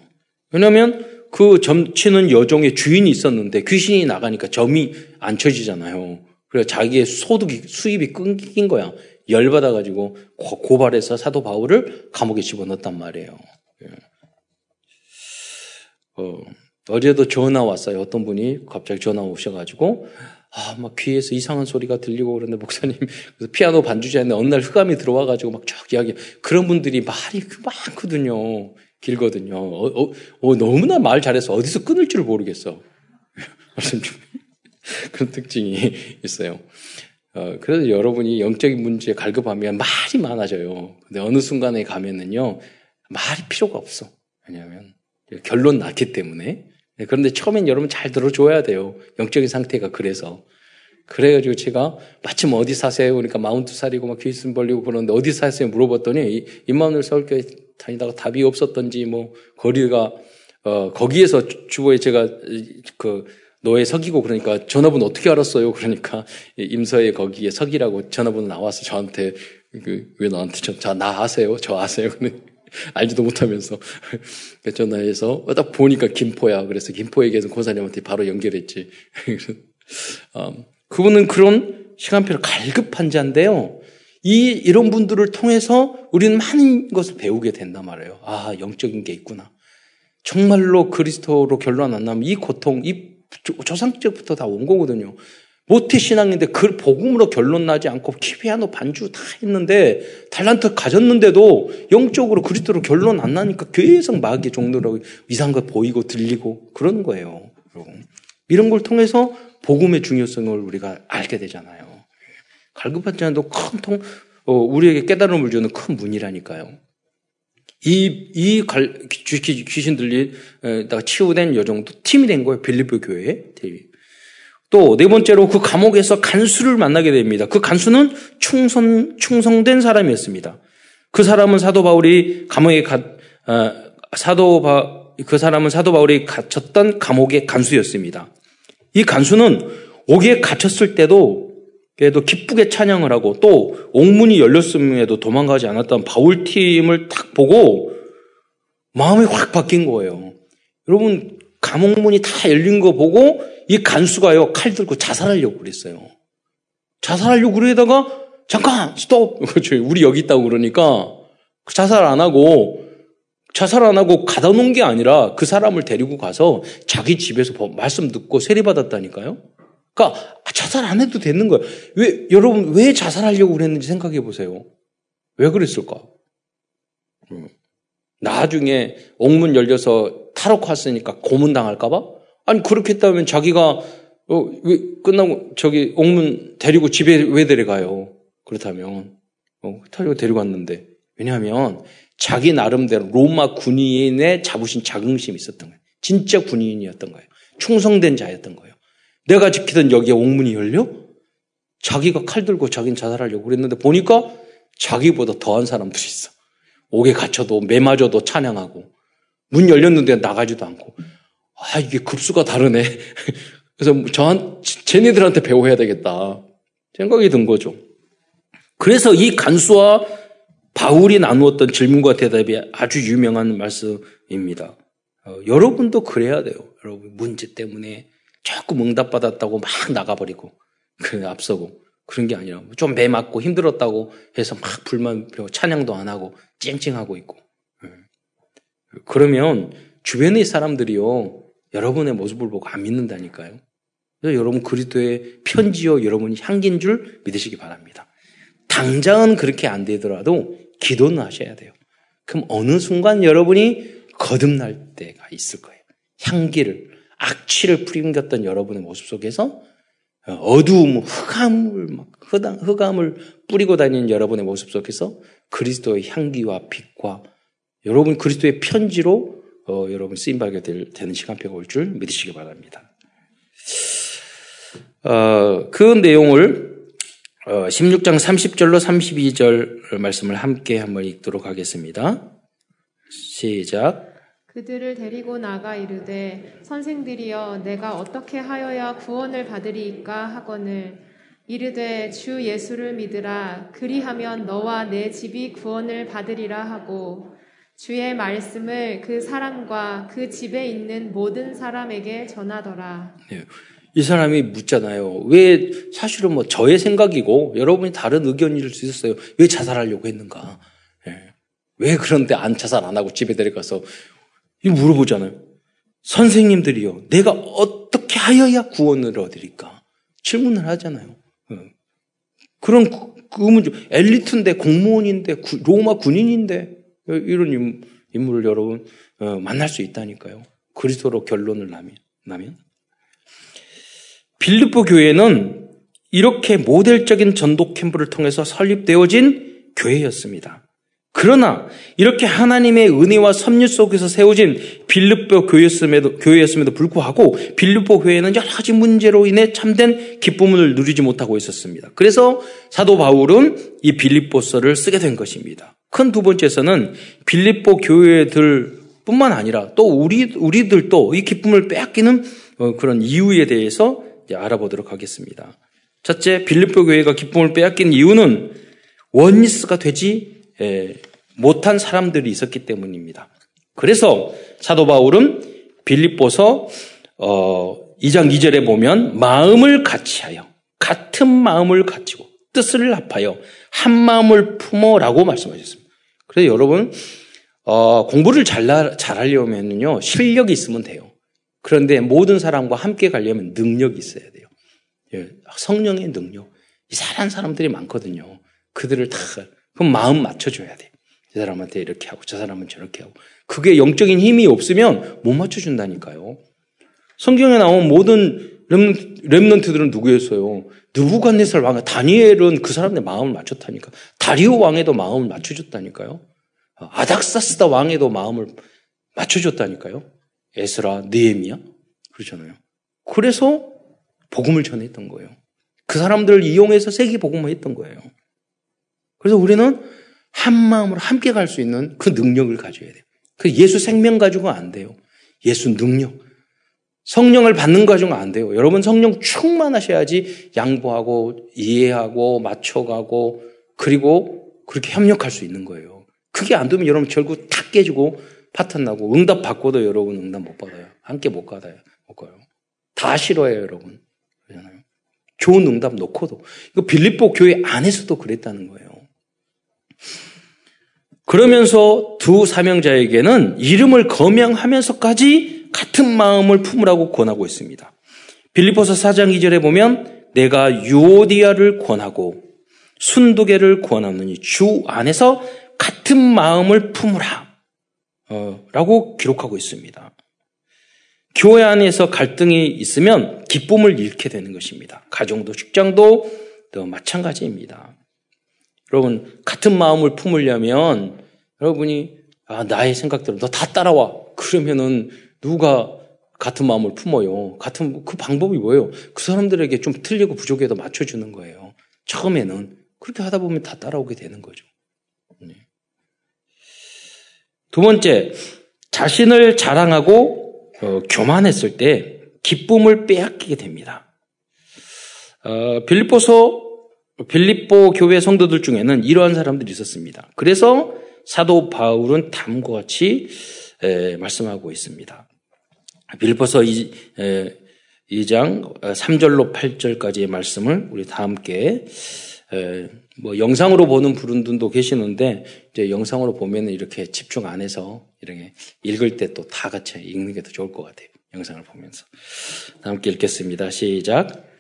왜냐하면 그 점치는 여종의 주인이 있었는데 귀신이 나가니까 점이 안 쳐지잖아요. 그래서 자기의 소득이, 수입이 끊긴 거야. 열받아 가지고 고발해서 사도 바울을 감옥에 집어넣었단 말이에요. 예. 어, 어제도 전화 왔어요. 어떤 분이 갑자기 전화 오셔가지고, 아, 막 귀에서 이상한 소리가 들리고 그러는데 목사님, 그래서 피아노 반주자인데 어느 날 흑암이 들어와가지고 막쭉 이야기, 그런 분들이 말이 많거든요. 길거든요. 어, 어, 어, 너무나 말 잘해서 어디서 끊을 줄 모르겠어. 말씀 좀. 그런 특징이 있어요. 어, 그래서 여러분이 영적인 문제에 갈급하면 말이 많아져요. 근데 어느 순간에 가면은요, 말이 필요가 없어. 왜냐하면 결론 났기 때문에. 네, 그런데 처음엔 여러분 잘 들어줘야 돼요. 영적인 상태가 그래서. 그래가지고 제가 마침 어디 사세요? 그러니까 마운트 살이고 막 귀신 벌리고 그러는데 어디 사세요? 물어봤더니 임마누엘 서울교회 다니다가 답이 없었던지 뭐 거리가 어 거기에서 주보에 제가 그 노예 석이고 그러니까 전화번호 어떻게 알았어요? 그러니까 임서에 거기에 석이라고 전화번호 나와서 저한테 그, 왜 나한테 저, 저, 나 아세요? 저 아세요? 알지도 못하면서 전화해서 딱 보니까 김포야. 그래서 김포에 계신 고사님한테 바로 연결했지. 어, 그분은 그런 시간표를 갈급한 자인데요. 이 이런 분들을 통해서 우리는 많은 것을 배우게 된단 말이에요. 아 영적인 게 있구나. 정말로 그리스도로 결론 안 나면 이 고통, 이 조상적부터 다 온 거거든요. 모태 신앙인데 그 복음으로 결론 나지 않고 키피아노 반주 다 했는데 달란트 가졌는데도 영적으로 그리스도로 결론 안 나니까 계속 마귀의 종로라고 이상한 거 보이고 들리고 그런 거예요. 이런 걸 통해서 복음의 중요성을 우리가 알게 되잖아요. 갈급하지 않아도 큰 통, 어, 우리에게 깨달음을 주는 큰 문이라니까요. 이, 이 갈, 귀신들이, 다 치유된 여정도 팀이 된 거예요. 빌리보 교회에. 또, 네 번째로 그 감옥에서 간수를 만나게 됩니다. 그 간수는 충성, 충성된 사람이었습니다. 그 사람은 사도 바울이 감옥에 가, 어, 사도 바, 그 사람은 사도 바울이 갇혔던 감옥의 간수였습니다. 이 간수는 옥에 갇혔을 때도 그래도 기쁘게 찬양을 하고 또 옥문이 열렸음에도 도망가지 않았던 바울 팀을 딱 보고 마음이 확 바뀐 거예요. 여러분 감옥문이 다 열린 거 보고 이 간수가요 칼 들고 자살하려고 그랬어요. 자살하려고 그러다가 잠깐 스톱 우리 여기 있다고 그러니까 자살 안 하고 자살 안 하고 가다 놓은 게 아니라 그 사람을 데리고 가서 자기 집에서 말씀 듣고 세례 받았다니까요. 그러니까 자살 안 해도 되는 거예요. 왜 여러분 왜 자살하려고 그랬는지 생각해 보세요. 왜 그랬을까? 음. 나중에 옥문 열려서 탈옥 왔으니까 고문 당할까봐? 아니 그렇게 했다면 자기가 어, 왜 끝나고 저기 옥문 데리고 집에 왜 데려가요? 그렇다면 어, 타고 데리고 왔는데 왜냐하면 자기 나름대로 로마 군인의 자부심 자긍심이 있었던 거예요. 진짜 군인이었던 거예요. 충성된 자였던 거예요. 내가 지키던 여기에 옥문이 열려? 자기가 칼 들고 자기는 자살하려고 그랬는데 보니까 자기보다 더한 사람들이 있어. 옥에 갇혀도 매맞아도 찬양하고 문 열렸는데 나가지도 않고 아 이게 급수가 다르네. 그래서 저한 쟤네들한테 배워야 되겠다 생각이 든 거죠. 그래서 이 간수와 바울이 나누었던 질문과 대답이 아주 유명한 말씀입니다. 어, 여러분도 그래야 돼요. 여러분 문제 때문에 조금 응답받았다고 막 나가버리고, 그 앞서고, 그런 게 아니라 좀 매 맞고 힘들었다고 해서 막 불만 펴고 찬양도 안 하고 찡찡하고 있고. 예. 그러면 주변의 사람들이요, 여러분의 모습을 보고 안 믿는다니까요. 그래서 여러분 그리스도의 편지요, 여러분이 향기인 줄 믿으시기 바랍니다. 당장은 그렇게 안 되더라도 기도는 하셔야 돼요. 그럼 어느 순간 여러분이 거듭날 때가 있을 거예요. 향기를. 악취를 뿌림겼던 여러분의 모습 속에서 어두움, 흑암을 막 흑암을 뿌리고 다니는 여러분의 모습 속에서 그리스도의 향기와 빛과 여러분 그리스도의 편지로 어, 여러분 쓰임 받게 되는 시간표가 올 줄 믿으시기 바랍니다. 어, 그 내용을 어, 16장 30절로 32절 말씀을 함께 한번 읽도록 하겠습니다. 시작. 그들을 데리고 나가 이르되 선생들이여 내가 어떻게 하여야 구원을 받으리이까 하거늘 이르되 주 예수를 믿으라 그리하면 너와 내 집이 구원을 받으리라 하고 주의 말씀을 그 사람과 그 집에 있는 모든 사람에게 전하더라. 네. 이 사람이 묻잖아요. 왜 사실은 뭐 저의 생각이고 여러분이 다른 의견일 수 있었어요. 왜 자살하려고 했는가? 네. 왜 그런데 안 자살 안 하고 집에 데려가서 이 물어보잖아요. 선생님들이요. 내가 어떻게 하여야 구원을 얻으리까? 질문을 하잖아요. 어. 그런 그 문제, 엘리트인데, 공무원인데, 로마 군인인데, 이런 인물을 여러분, 어, 만날 수 있다니까요. 그리스도로 결론을 나면. 나면. 빌립보 교회는 이렇게 모델적인 전도 캠프를 통해서 설립되어진 교회였습니다. 그러나 이렇게 하나님의 은혜와 섭리 속에서 세워진 빌립보 교회였음에도, 교회였음에도 불구하고 빌립보 교회는 여러 가지 문제로 인해 참된 기쁨을 누리지 못하고 있었습니다. 그래서 사도 바울은 이 빌립보서를 쓰게 된 것입니다. 큰 두 번째에서는 빌립보 교회들 뿐만 아니라 또 우리, 우리들도 이 기쁨을 빼앗기는 어, 그런 이유에 대해서 알아보도록 하겠습니다. 첫째, 빌립보 교회가 기쁨을 빼앗긴 이유는 원리스가 되지 못한 사람들이 있었기 때문입니다. 그래서 사도 바울은 빌립보서 어, 2장 2절에 보면 마음을 같이하여 같은 마음을 가지고 뜻을 합하여 한 마음을 품어라고 말씀하셨습니다. 그래서 여러분 어, 공부를 잘 잘하려면요 실력이 있으면 돼요. 그런데 모든 사람과 함께 가려면 능력이 있어야 돼요. 예, 성령의 능력. 이상한 사람들이 많거든요. 그들을 다 그럼 마음 맞춰줘야 돼. 이 사람한테 이렇게 하고 저 사람은 저렇게 하고 그게 영적인 힘이 없으면 못 맞춰준다니까요. 성경에 나온 모든 렘넌트들은 누구였어요? 누부갓네살 왕, 다니엘은 그 사람의 마음을 맞췄다니까. 다리오 왕에도 마음을 맞춰줬다니까요. 아닥사스다 왕에도 마음을 맞춰줬다니까요. 에스라, 느헤미야 그러잖아요. 그래서 복음을 전했던 거예요. 그 사람들을 이용해서 세계 복음을 했던 거예요. 그래서 우리는 한 마음으로 함께 갈 수 있는 그 능력을 가져야 돼요. 그 예수 생명 가지고 안 돼요. 예수 능력. 성령을 받는 가지고 안 돼요. 여러분 성령 충만하셔야지 양보하고 이해하고 맞춰가고 그리고 그렇게 협력할 수 있는 거예요. 그게 안 되면 여러분 결국 탁 깨지고 파탄 나고 응답 받고도 여러분 응답 못 받아요. 함께 못 가요. 못 가요. 다 싫어해요, 여러분. 그러잖아요. 좋은 응답 놓고도. 이거 빌립보 교회 안에서도 그랬다는 거예요. 그러면서 두 사명자에게는 이름을 거명하면서까지 같은 마음을 품으라고 권하고 있습니다. 빌리포서 4장 2절에 보면 내가 유오디아를 권하고 순두개를 권하느니 주 안에서 같은 마음을 품으라 어, 라고 기록하고 있습니다. 교회 안에서 갈등이 있으면 기쁨을 잃게 되는 것입니다. 가정도 직장도 또 마찬가지입니다. 여러분 같은 마음을 품으려면 여러분이 아, 나의 생각대로 너 다 따라와. 그러면은 누가 같은 마음을 품어요. 같은 그 방법이 뭐예요? 그 사람들에게 좀 틀리고 부족해도 맞춰주는 거예요. 처음에는 그렇게 하다 보면 다 따라오게 되는 거죠. 네. 두 번째, 자신을 자랑하고 어, 교만했을 때 기쁨을 빼앗기게 됩니다. 어, 빌립보서 빌립보 교회 성도들 중에는 이러한 사람들이 있었습니다. 그래서 사도 바울은 다음과 같이 에, 말씀하고 있습니다. 빌보서 2장 3절로 8절까지의 말씀을 우리 다 함께 에, 뭐 영상으로 보는 분들도 계시는데 이제 영상으로 보면 이렇게 집중 안 해서 이렇게 읽을 때 또 다 같이 읽는 게 더 좋을 것 같아요. 영상을 보면서 함께 읽겠습니다. 시작.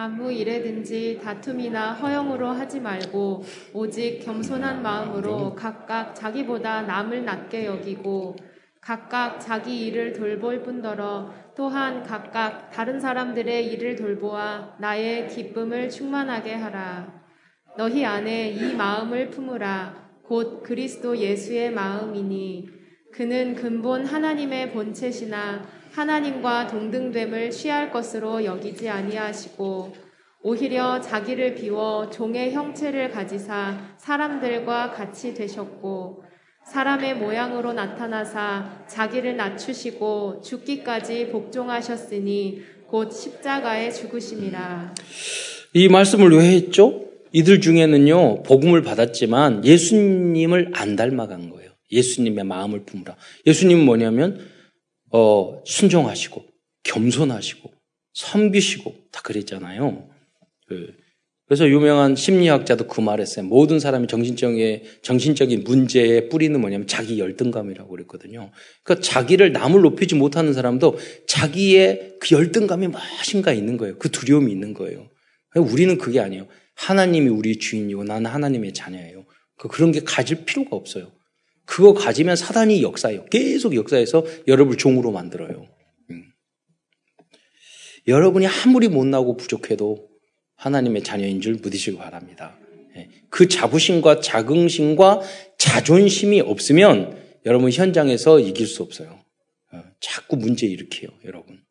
아무 일에든지 다툼이나 허영으로 하지 말고 오직 겸손한 마음으로 각각 자기보다 남을 낮게 여기고 각각 자기 일을 돌볼 뿐더러 또한 각각 다른 사람들의 일을 돌보아 나의 기쁨을 충만하게 하라. 너희 안에 이 마음을 품으라. 곧 그리스도 예수의 마음이니 그는 근본 하나님의 본체시나 하나님과 동등됨을 취할 것으로 여기지 아니하시고 오히려 자기를 비워 종의 형체를 가지사 사람들과 같이 되셨고 사람의 모양으로 나타나사 자기를 낮추시고 죽기까지 복종하셨으니 곧 십자가에 죽으심이라. 이 말씀을 왜 했죠? 이들 중에는요, 복음을 받았지만 예수님을 안 닮아간 거예요. 예수님의 마음을 품으라. 예수님은 뭐냐면 어, 순종하시고 겸손하시고 섬기시고 다 그랬잖아요. 그, 그래서 유명한 심리학자도 그 말했어요. 모든 사람이 정신적인 정신적인 문제의 뿌리는 뭐냐면 자기 열등감이라고 그랬거든요. 그러니까 자기를 남을 높이지 못하는 사람도 자기의 그 열등감이 무엇인가 있는 거예요. 그 두려움이 있는 거예요. 우리는 그게 아니에요. 하나님이 우리 주인이고 나는 하나님의 자녀예요. 그 그런 게 가질 필요가 없어요. 그거 가지면 사단이 역사해요. 계속 역사해서 여러분을 종으로 만들어요. 음. 여러분이 아무리 못나고 부족해도 하나님의 자녀인 줄 믿으시기 바랍니다. 예. 그 자부심과 자긍심과 자존심이 없으면 여러분 현장에서 이길 수 없어요. 어, 자꾸 문제 일으켜요, 여러분.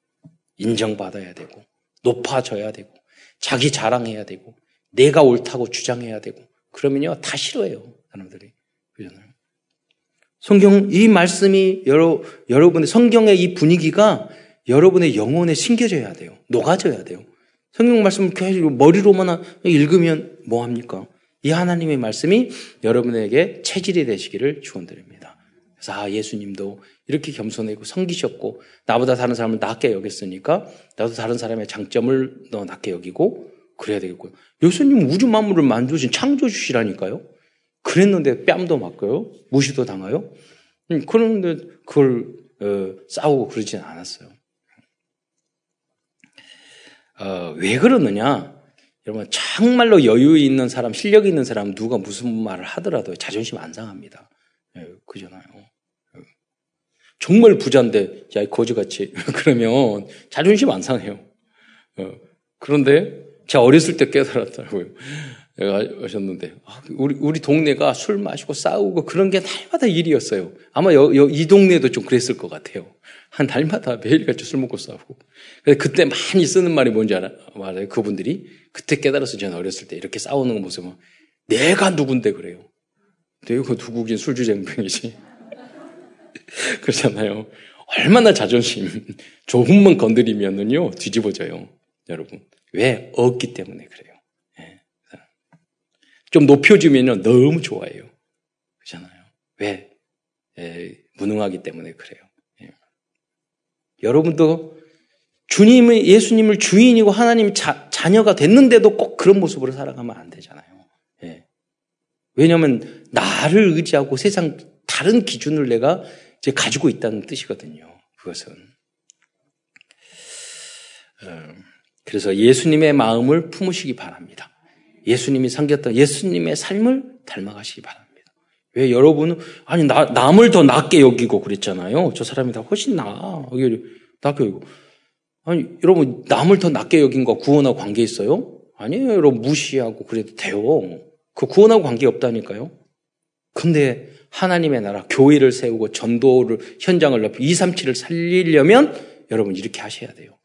인정받아야 되고, 높아져야 되고, 자기 자랑해야 되고, 내가 옳다고 주장해야 되고, 그러면요, 다 싫어해요, 사람들이. 그잖아요. 성경 이 말씀이 여러 여러분의 성경의 이 분위기가 여러분의 영혼에 심겨져야 돼요. 녹아져야 돼요. 성경 말씀을 계속 머리로만 읽으면 뭐 합니까? 이 하나님의 말씀이 여러분에게 체질이 되시기를 축원드립니다. 그래서 아 예수님도 이렇게 겸손하고 성기셨고 나보다 다른 사람을 낮게 여겼으니까 나도 다른 사람의 장점을 더 낮게 여기고 그래야 되겠고요. 예수님 우주 만물을 만드신 창조주시라니까요. 그랬는데 뺨도 맞고요. 무시도 당하요. 음, 그런데 그걸 어, 싸우고 그러지는 않았어요. 어, 왜 그러느냐? 여러분 정말로 여유 있는 사람, 실력 있는 사람 누가 무슨 말을 하더라도 자존심 안 상합니다. 예, 그잖아요. 예. 정말 부자인데 야 거지같이 그러면 자존심 안 상해요. 어, 그런데 제가 어렸을 때 깨달았다고요. 하셨는데 아, 우리 우리 동네가 술 마시고 싸우고 그런 게 날마다 일이었어요. 아마 여, 여, 이 동네도 좀 그랬을 것 같아요. 한 달마다 매일같이 술 먹고 싸우고. 그때 많이 쓰는 말이 뭔지 알아, 말아요. 그분들이 그때 깨달아서 저는 어렸을 때 이렇게 싸우는 모습은 내가 누군데 그래요. 내가 누구긴 술주쟁병이지. 그렇잖아요. 얼마나 자존심 조금만 건드리면은요 뒤집어져요, 여러분. 왜 없기 때문에 그래요. 예. 좀 높여주면요 너무 좋아해요. 그렇잖아요. 왜 예, 무능하기 때문에 그래요. 예. 여러분도 주님의 예수님을 주인이고 하나님 자, 자녀가 됐는데도 꼭 그런 모습으로 살아가면 안 되잖아요. 예. 왜냐하면 나를 의지하고 세상 다른 기준을 내가 이제 가지고 있다는 뜻이거든요. 그것은. 어, 그래서 예수님의 마음을 품으시기 바랍니다. 예수님이 섬겼던 예수님의 삶을 닮아가시기 바랍니다. 왜 여러분은 아니 나, 남을 더 낫게 여기고 그랬잖아요. 저 사람이 다 훨씬 나. 여기 낫게 여기고 아니, 여러분, 남을 더 낫게 여긴 거 구원하고 관계 있어요? 아니에요. 여러분, 무시하고 그래도 돼요. 그 구원하고 관계 없다니까요. 근데 하나님의 나라, 교회를 세우고 전도를, 현장을 넓히 237을 살리려면 여러분 이렇게 하셔야 돼요.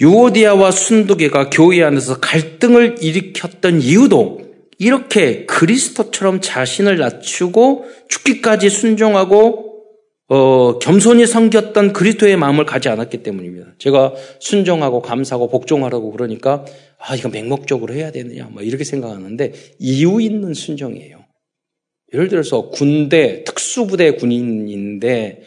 유오디아와 순두계가 교회 안에서 갈등을 일으켰던 이유도 이렇게 그리스도처럼 자신을 낮추고 죽기까지 순종하고 어, 겸손히 섬겼던 그리스도의 마음을 가지 않았기 때문입니다. 제가 순종하고 감사하고 복종하라고 그러니까 아 이거 맹목적으로 해야 되느냐 뭐 이렇게 생각하는데 이유 있는 순종이에요. 예를 들어서 군대 특수부대 군인인데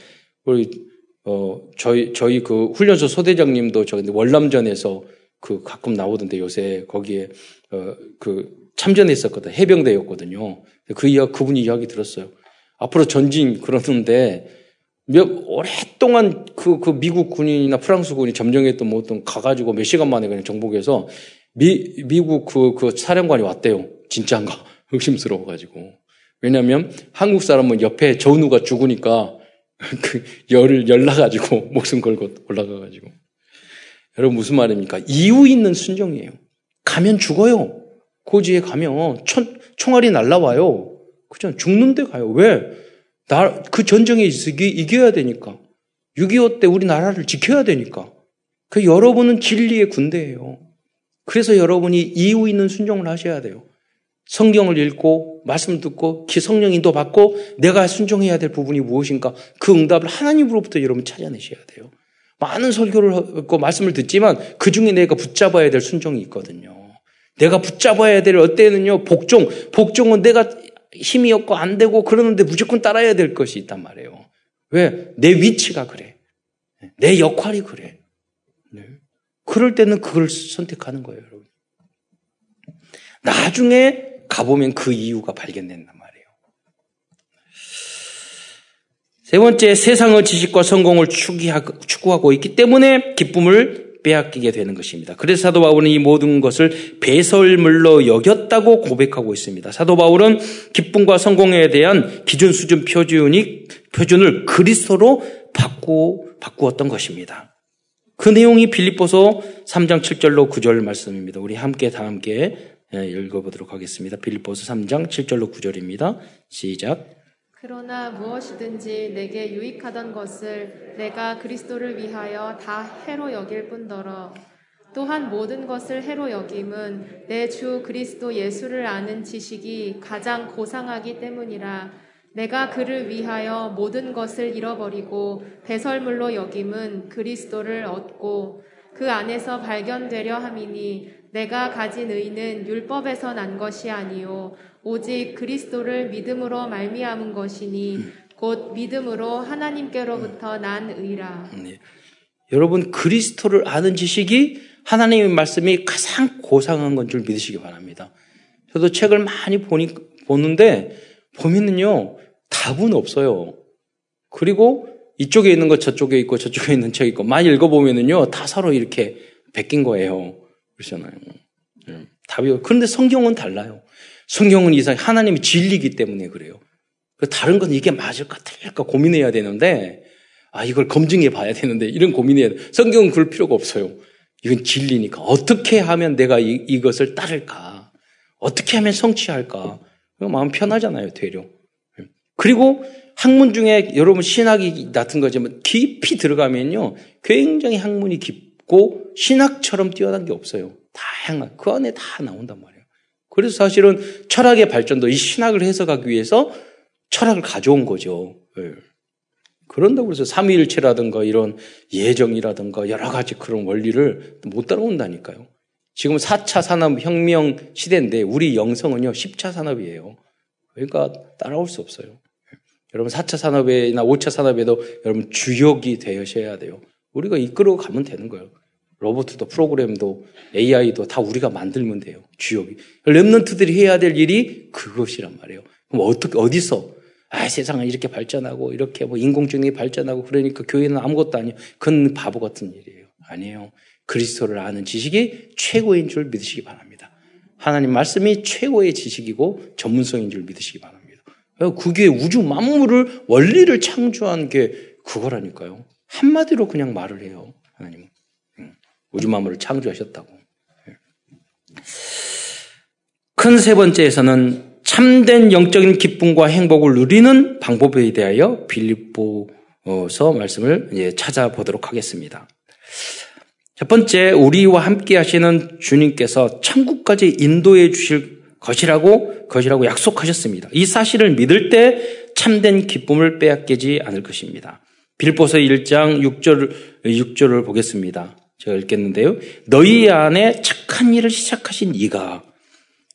우리 어 저희 저희 그 훈련소 소대장님도 저 근데 월남전에서 그 가끔 나오던데 요새 거기에 어 그 참전했었거든 해병대였거든요. 그 이야 그분이 이야기 들었어요. 앞으로 전진 그러는데 몇, 오랫동안 그, 그 미국 군인이나 프랑스 군이 점령했던 뭐 어떤 가가지고 몇 시간 만에 그냥 정복해서 미, 미국 그, 그 사령관이 왔대요. 진짜인가? 의심스러워가지고. 왜냐면 한국 사람은 옆에 전우가 죽으니까 그 열을 열나가지고 목숨 걸고 올라가가지고. 여러분 무슨 말입니까? 이유 있는 순종이에요. 가면 죽어요. 고지에 가면 천, 총알이 날라와요. 그죠? 죽는데 가요. 왜? 나, 그 전쟁에 이기, 이겨야 되니까. 6.25 때 우리나라를 지켜야 되니까. 그 여러분은 진리의 군대예요. 그래서 여러분이 이유 있는 순종을 하셔야 돼요. 성경을 읽고 말씀을 듣고 성령 인도 받고 내가 순종해야 될 부분이 무엇인가 그 응답을 하나님으로부터 여러분 찾아내셔야 돼요. 많은 설교를 하고 말씀을 듣지만 그 중에 내가 붙잡아야 될 순종이 있거든요. 내가 붙잡아야 될 어때는요 복종 복종은 내가 힘이 없고 안 되고 그러는데 무조건 따라야 될 것이 있단 말이에요. 왜? 내 위치가 그래. 내 역할이 그래. 네. 그럴 때는 그걸 선택하는 거예요, 여러분. 나중에 가보면 그 이유가 발견된단 말이에요. 세 번째, 세상의 지식과 성공을 추구하고 있기 때문에 기쁨을 빼앗기게 되는 것입니다. 그래서 사도 바울은 이 모든 것을 배설물로 여겼다고 고백하고 있습니다. 사도 바울은 기쁨과 성공에 대한 기준 수준 표준이 표준을 그리스도로 바꾸 바꾸었던 것입니다. 그 내용이 빌립보서 3장 7절로 9절 말씀입니다. 우리 함께 다 함께 예, 읽어보도록 하겠습니다. 빌립보서 3장 7절로 9절입니다. 시작. 그러나 무엇이든지 내게 유익하던 것을 내가 그리스도를 위하여 다 해로 여길 뿐더러 또한 모든 것을 해로 여김은 내 주 그리스도 예수를 아는 지식이 가장 고상하기 때문이라 내가 그를 위하여 모든 것을 잃어버리고 배설물로 여김은 그리스도를 얻고 그 안에서 발견되려 함이니 내가 가진 의는 율법에서 난 것이 아니요 오직 그리스도를 믿음으로 말미암은 것이니 곧 믿음으로 하나님께로부터 난 의라. 네. 여러분 그리스도를 아는 지식이 하나님의 말씀이 가장 고상한 건 줄 믿으시기 바랍니다. 저도 책을 많이 보니 보는데 보면은요 답은 없어요. 그리고 이쪽에 있는 거 저쪽에 있고 저쪽에 있는 책 있고 많이 읽어보면은요 다 서로 이렇게 베낀 거예요. 그렇잖아요. 음, 답이 그런데 성경은 달라요. 성경은 이상 하나님이 진리기 때문에 그래요. 그 다른 건 이게 맞을까 틀릴까 고민해야 되는데 아 이걸 검증해 봐야 되는데 이런 고민해야 돼. 성경은 그럴 필요가 없어요. 이건 진리니까 어떻게 하면 내가 이, 이것을 따를까? 어떻게 하면 성취할까? 마음 편하잖아요, 되려. 그리고 학문 중에 여러분 신학이 같은 거지만 깊이 들어가면요. 굉장히 학문이 깊 고 신학처럼 뛰어난 게 없어요. 다양한 그 안에 다 나온단 말이에요. 그래서 사실은 철학의 발전도 이 신학을 해석하기 위해서 철학을 가져온 거죠. 네. 그런다고 해서 삼위일체라든가 이런 예정이라든가 여러 가지 그런 원리를 못 따라온다니까요. 지금 4차 산업혁명 시대인데 우리 영성은요 10차 산업이에요. 그러니까 따라올 수 없어요. 여러분 4차 산업이나 5차 산업에도 여러분 주역이 되셔야 돼요. 우리가 이끌어 가면 되는 거예요. 로봇도 프로그램도 AI도 다 우리가 만들면 돼요. 주역이. 랩런트들이 해야 될 일이 그것이란 말이에요. 그럼 어떻게 어디서 아 세상은 이렇게 발전하고 이렇게 뭐 인공지능이 발전하고 그러니까 교회는 아무것도 아니에요. 그건 바보 같은 일이에요. 아니에요. 그리스도를 아는 지식이 최고인 줄 믿으시기 바랍니다. 하나님 말씀이 최고의 지식이고 전문성인 줄 믿으시기 바랍니다. 그게 우주 만물을 원리를 창조한 게 그거라니까요. 한마디로 그냥 말을 해요. 하나님은 우주 만물을 창조하셨다고. 큰 세 번째에서는 참된 영적인 기쁨과 행복을 누리는 방법에 대하여 빌립보서 말씀을 찾아보도록 하겠습니다. 첫 번째, 우리와 함께 하시는 주님께서 천국까지 인도해 주실 것이라고, 것이라고 약속하셨습니다. 이 사실을 믿을 때 참된 기쁨을 빼앗기지 않을 것입니다. 빌보서 1장 6절, 6절을 보겠습니다. 제가 읽겠는데요. 너희 안에 착한 일을 시작하신 이가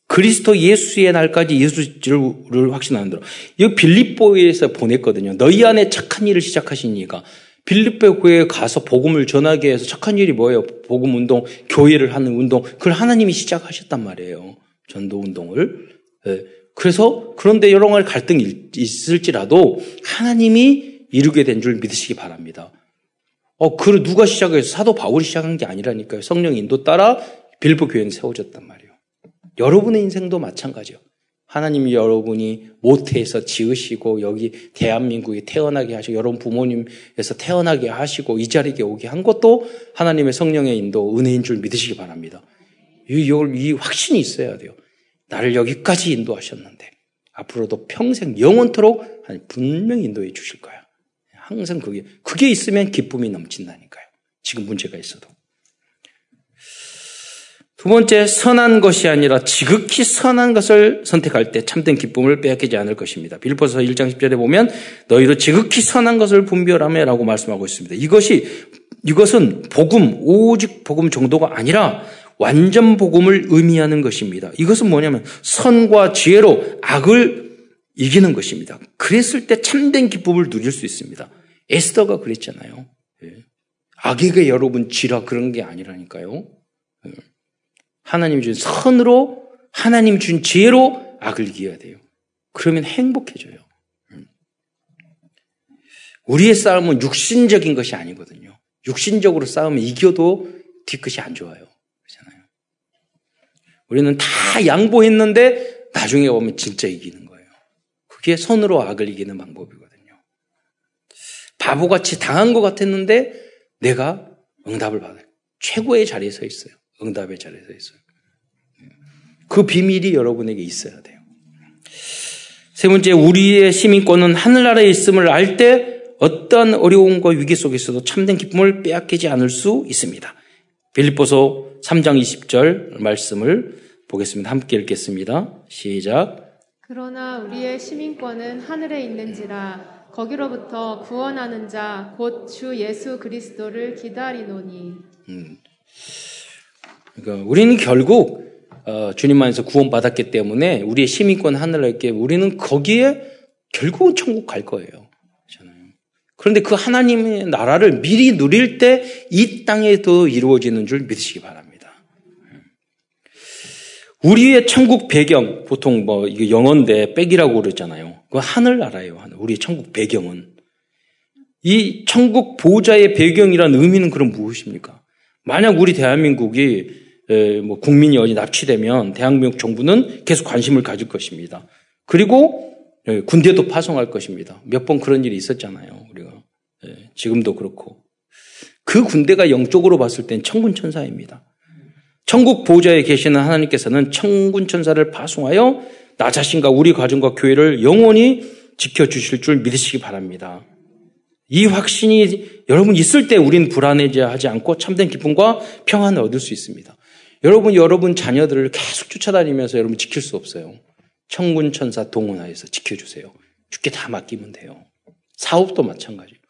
그리스도 예수의 날까지 예수를 확신하는 대로. 이 빌립보에서 보냈거든요. 너희 안에 착한 일을 시작하신 이가 빌립보 교회에 가서 복음을 전하게 해서 착한 일이 뭐예요? 복음 운동, 교회를 하는 운동. 그걸 하나님이 시작하셨단 말이에요. 전도 운동을. 네. 그래서 그런데 여러 가지 갈등이 있을지라도 하나님이 이루게 된 줄 믿으시기 바랍니다. 어, 그 누가 시작해서 사도 바울이 시작한 게 아니라니까요. 성령 인도 따라 빌보 교회는 세워졌단 말이에요. 여러분의 인생도 마찬가지요. 하나님이 여러분이 모태에서 지으시고 여기 대한민국에 태어나게 하시고 여러분 부모님에서 태어나게 하시고 이 자리에 오게 한 것도 하나님의 성령의 인도 은혜인 줄 믿으시기 바랍니다. 이, 이 확신이 있어야 돼요. 나를 여기까지 인도하셨는데 앞으로도 평생 영원토록 분명히 인도해 주실 거야. 항상 그게 그게 있으면 기쁨이 넘친다니까요. 지금 문제가 있어도. 두 번째, 선한 것이 아니라 지극히 선한 것을 선택할 때 참된 기쁨을 빼앗기지 않을 것입니다. 빌보서 1장 10절에 보면 너희도 지극히 선한 것을 분별하며 라고 말씀하고 있습니다. 이것이, 이것은 복음, 오직 복음 정도가 아니라 완전 복음을 의미하는 것입니다. 이것은 뭐냐면 선과 지혜로 악을 이기는 것입니다. 그랬을 때 참된 기쁨을 누릴 수 있습니다. 에스더가 그랬잖아요. 예. 악에게 여러분 지라 그런 게 아니라니까요. 예. 하나님 준 선으로 하나님 준 지혜로 악을 이겨야 돼요. 그러면 행복해져요. 음. 우리의 싸움은 육신적인 것이 아니거든요. 육신적으로 싸우면 이겨도 뒤끝이 안 좋아요. 그렇잖아요. 우리는 다 양보했는데 나중에 오면 진짜 이기는 거예요. 그게 손으로 악을 이기는 방법이거든요. 바보같이 당한 것 같았는데 내가 응답을 받아요. 최고의 자리에 서 있어요. 응답의 자리에 서 있어요. 그 비밀이 여러분에게 있어야 돼요. 세 번째, 우리의 시민권은 하늘나라에 있음을 알 때 어떠한 어려움과 위기 속에서도 참된 기쁨을 빼앗기지 않을 수 있습니다. 빌립보서 3장 20절 말씀을 보겠습니다. 함께 읽겠습니다. 시작. 그러나 우리의 시민권은 하늘에 있는지라 거기로부터 구원하는 자 곧 주 예수 그리스도를 기다리노니. 음. 그러니까 우리는 결국 어, 주님 안에서 구원받았기 때문에 우리의 시민권 하늘에게 우리는 거기에 결국은 천국 갈 거예요. 그런데 그 하나님의 나라를 미리 누릴 때 이 땅에도 이루어지는 줄 믿으시기 바랍니다. 우리의 천국 배경, 보통 뭐, 이게 영어인데 백이라고 그러잖아요. 그. 하늘. 우리의 천국 배경은. 이 천국 보좌의 배경이란 의미는 그럼 무엇입니까? 만약 우리 대한민국이 뭐 국민이 어디 납치되면 대한민국 정부는 계속 관심을 가질 것입니다. 그리고 군대도 파송할 것입니다. 몇 번 그런 일이 있었잖아요. 우리가 지금도 그렇고 그 군대가 영적으로 봤을 땐 천군 천사입니다. 천국 보좌에 계시는 하나님께서는 천군 천사를 파송하여 나 자신과 우리 가정과 교회를 영원히 지켜 주실 줄 믿으시기 바랍니다. 이 확신이 여러분 있을 때 우리는 불안해하지 않고 참된 기쁨과 평안을 얻을 수 있습니다. 여러분, 여러분 자녀들을 계속 쫓아다니면서 여러분 지킬 수 없어요. 천군 천사 동원하여서 지켜주세요. 죽게 다 맡기면 돼요. 사업도 마찬가지예요.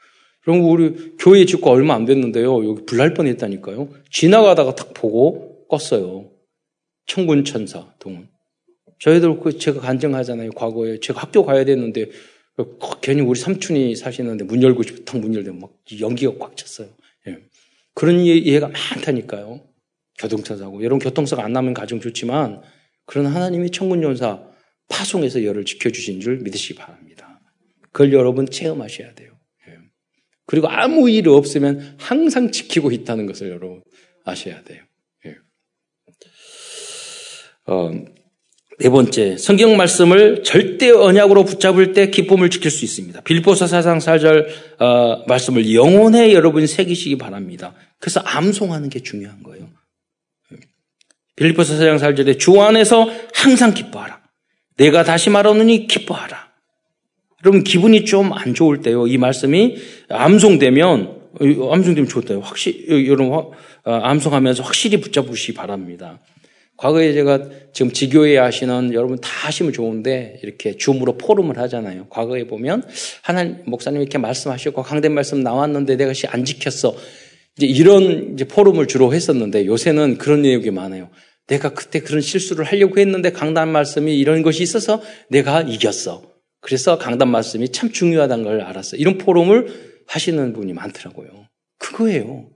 그럼 우리 교회 짓고 얼마 안 됐는데요. 여기 불날 뻔했다니까요. 지나가다가 딱 보고 껐어요. 천군 천사 동원. 저희들 그 제가 간증하잖아요. 과거에 제가 학교 가야 됐는데 괜히 우리 삼촌이 사시는데 문 열고 싶어 탁문 열면 막 연기가 꽉 찼어요. 예. 그런 예가 많다니까요. 교통차 사고. 여러분 교통사가 안 나면 가정 좋지만 그런 하나님이 천군연사 파송해서 열을 지켜주신 줄 믿으시기 바랍니다. 그걸 여러분 체험하셔야 돼요. 예. 그리고 아무 일 없으면 항상 지키고 있다는 것을 여러분 아셔야 돼요. 예. 어, 네 번째, 성경 말씀을 절대 언약으로 붙잡을 때 기쁨을 지킬 수 있습니다. 빌보서 사상 4절 어, 말씀을 영혼에 여러분 새기시기 바랍니다. 그래서 암송하는 게 중요한 거예요. 빌보서 사장 4절에 주 안에서 항상 기뻐하라. 내가 다시 말하느니 기뻐하라. 여러분 기분이 좀 안 좋을 때요. 이 말씀이 암송되면 암송되면 좋대요. 확실히 여러분 어, 암송하면서 확실히 붙잡으시 기 바랍니다. 과거에 제가 지금 지교회 하시는 여러분 다 하시면 좋은데 이렇게 줌으로 포럼을 하잖아요. 과거에 보면 하나님 목사님 이렇게 말씀하셨고 강된 말씀 나왔는데 내가 안 지켰어. 이제 이런 이제 포럼을 주로 했었는데 요새는 그런 내용이 많아요. 내가 그때 그런 실수를 하려고 했는데 강단 말씀이 이런 것이 있어서 내가 이겼어. 그래서 강단 말씀이 참 중요하다는 걸 알았어. 이런 포럼을 하시는 분이 많더라고요. 그거예요.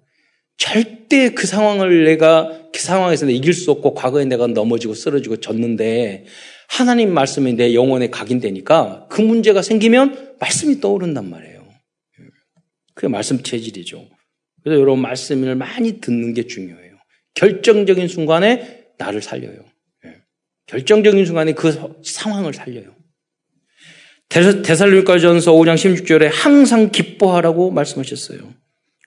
절대 그 상황을 내가 그 상황에서 이길 수 없고 과거에 내가 넘어지고 쓰러지고 졌는데 하나님 말씀이 내 영혼에 각인되니까 그 문제가 생기면 말씀이 떠오른단 말이에요. 그게 말씀 체질이죠. 그래서 여러분 말씀을 많이 듣는 게 중요해요. 결정적인 순간에 나를 살려요. 결정적인 순간에 그 상황을 살려요. 대살로니가 전서 5장 16절에 항상 기뻐하라고 말씀하셨어요.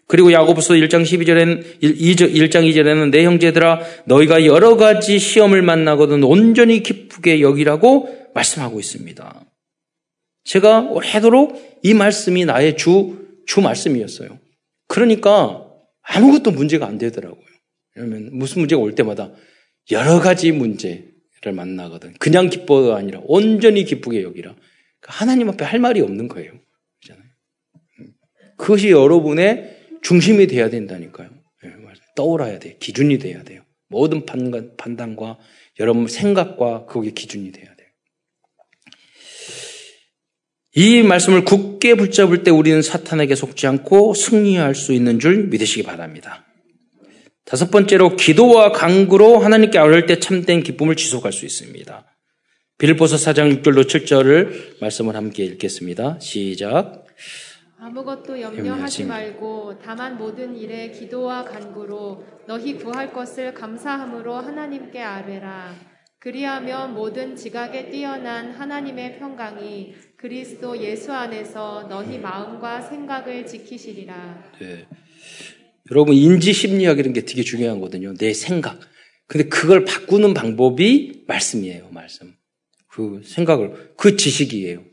그리고 야고보서 1장 12절에는 1장 2절에는 내 형제들아 너희가 여러 가지 시험을 만나거든 온전히 기쁘게 여기라고 말씀하고 있습니다. 제가 오래도록 이 말씀이 나의 주, 주 말씀이었어요. 그러니까 아무것도 문제가 안 되더라고요. 왜냐면 무슨 문제가 올 때마다 여러 가지 문제를 만나거든. 그냥 기뻐가 아니라 온전히 기쁘게 여기라. 그러니까 하나님 앞에 할 말이 없는 거예요. 그렇잖아요. 그것이 여러분의 중심이 돼야 된다니까요. 네, 떠올라야 돼. 기준이 돼야 돼요. 모든 판단, 판단과 여러분 생각과 그게 기준이 돼야 돼요. 이 말씀을 굳게 붙잡을 때 우리는 사탄에게 속지 않고 승리할 수 있는 줄 믿으시기 바랍니다. 다섯 번째로 기도와 강구로 하나님께 아뢰을 때 참된 기쁨을 지속할 수 있습니다. 빌보서 4장 6절로 7절을 말씀을 함께 읽겠습니다. 시작. 아무것도 염려하지 말고 다만 모든 일에 기도와 간구로 너희 구할 것을 감사함으로 하나님께 아뢰라. 그리하면 모든 지각에 뛰어난 하나님의 평강이 그리스도 예수 안에서 너희 마음과 생각을 지키시리라. 네. 여러분 인지 심리학 이런 게 되게 중요하거든요. 내 생각. 근데 그걸 바꾸는 방법이 말씀이에요. 말씀. 그 생각을 그 지식이에요.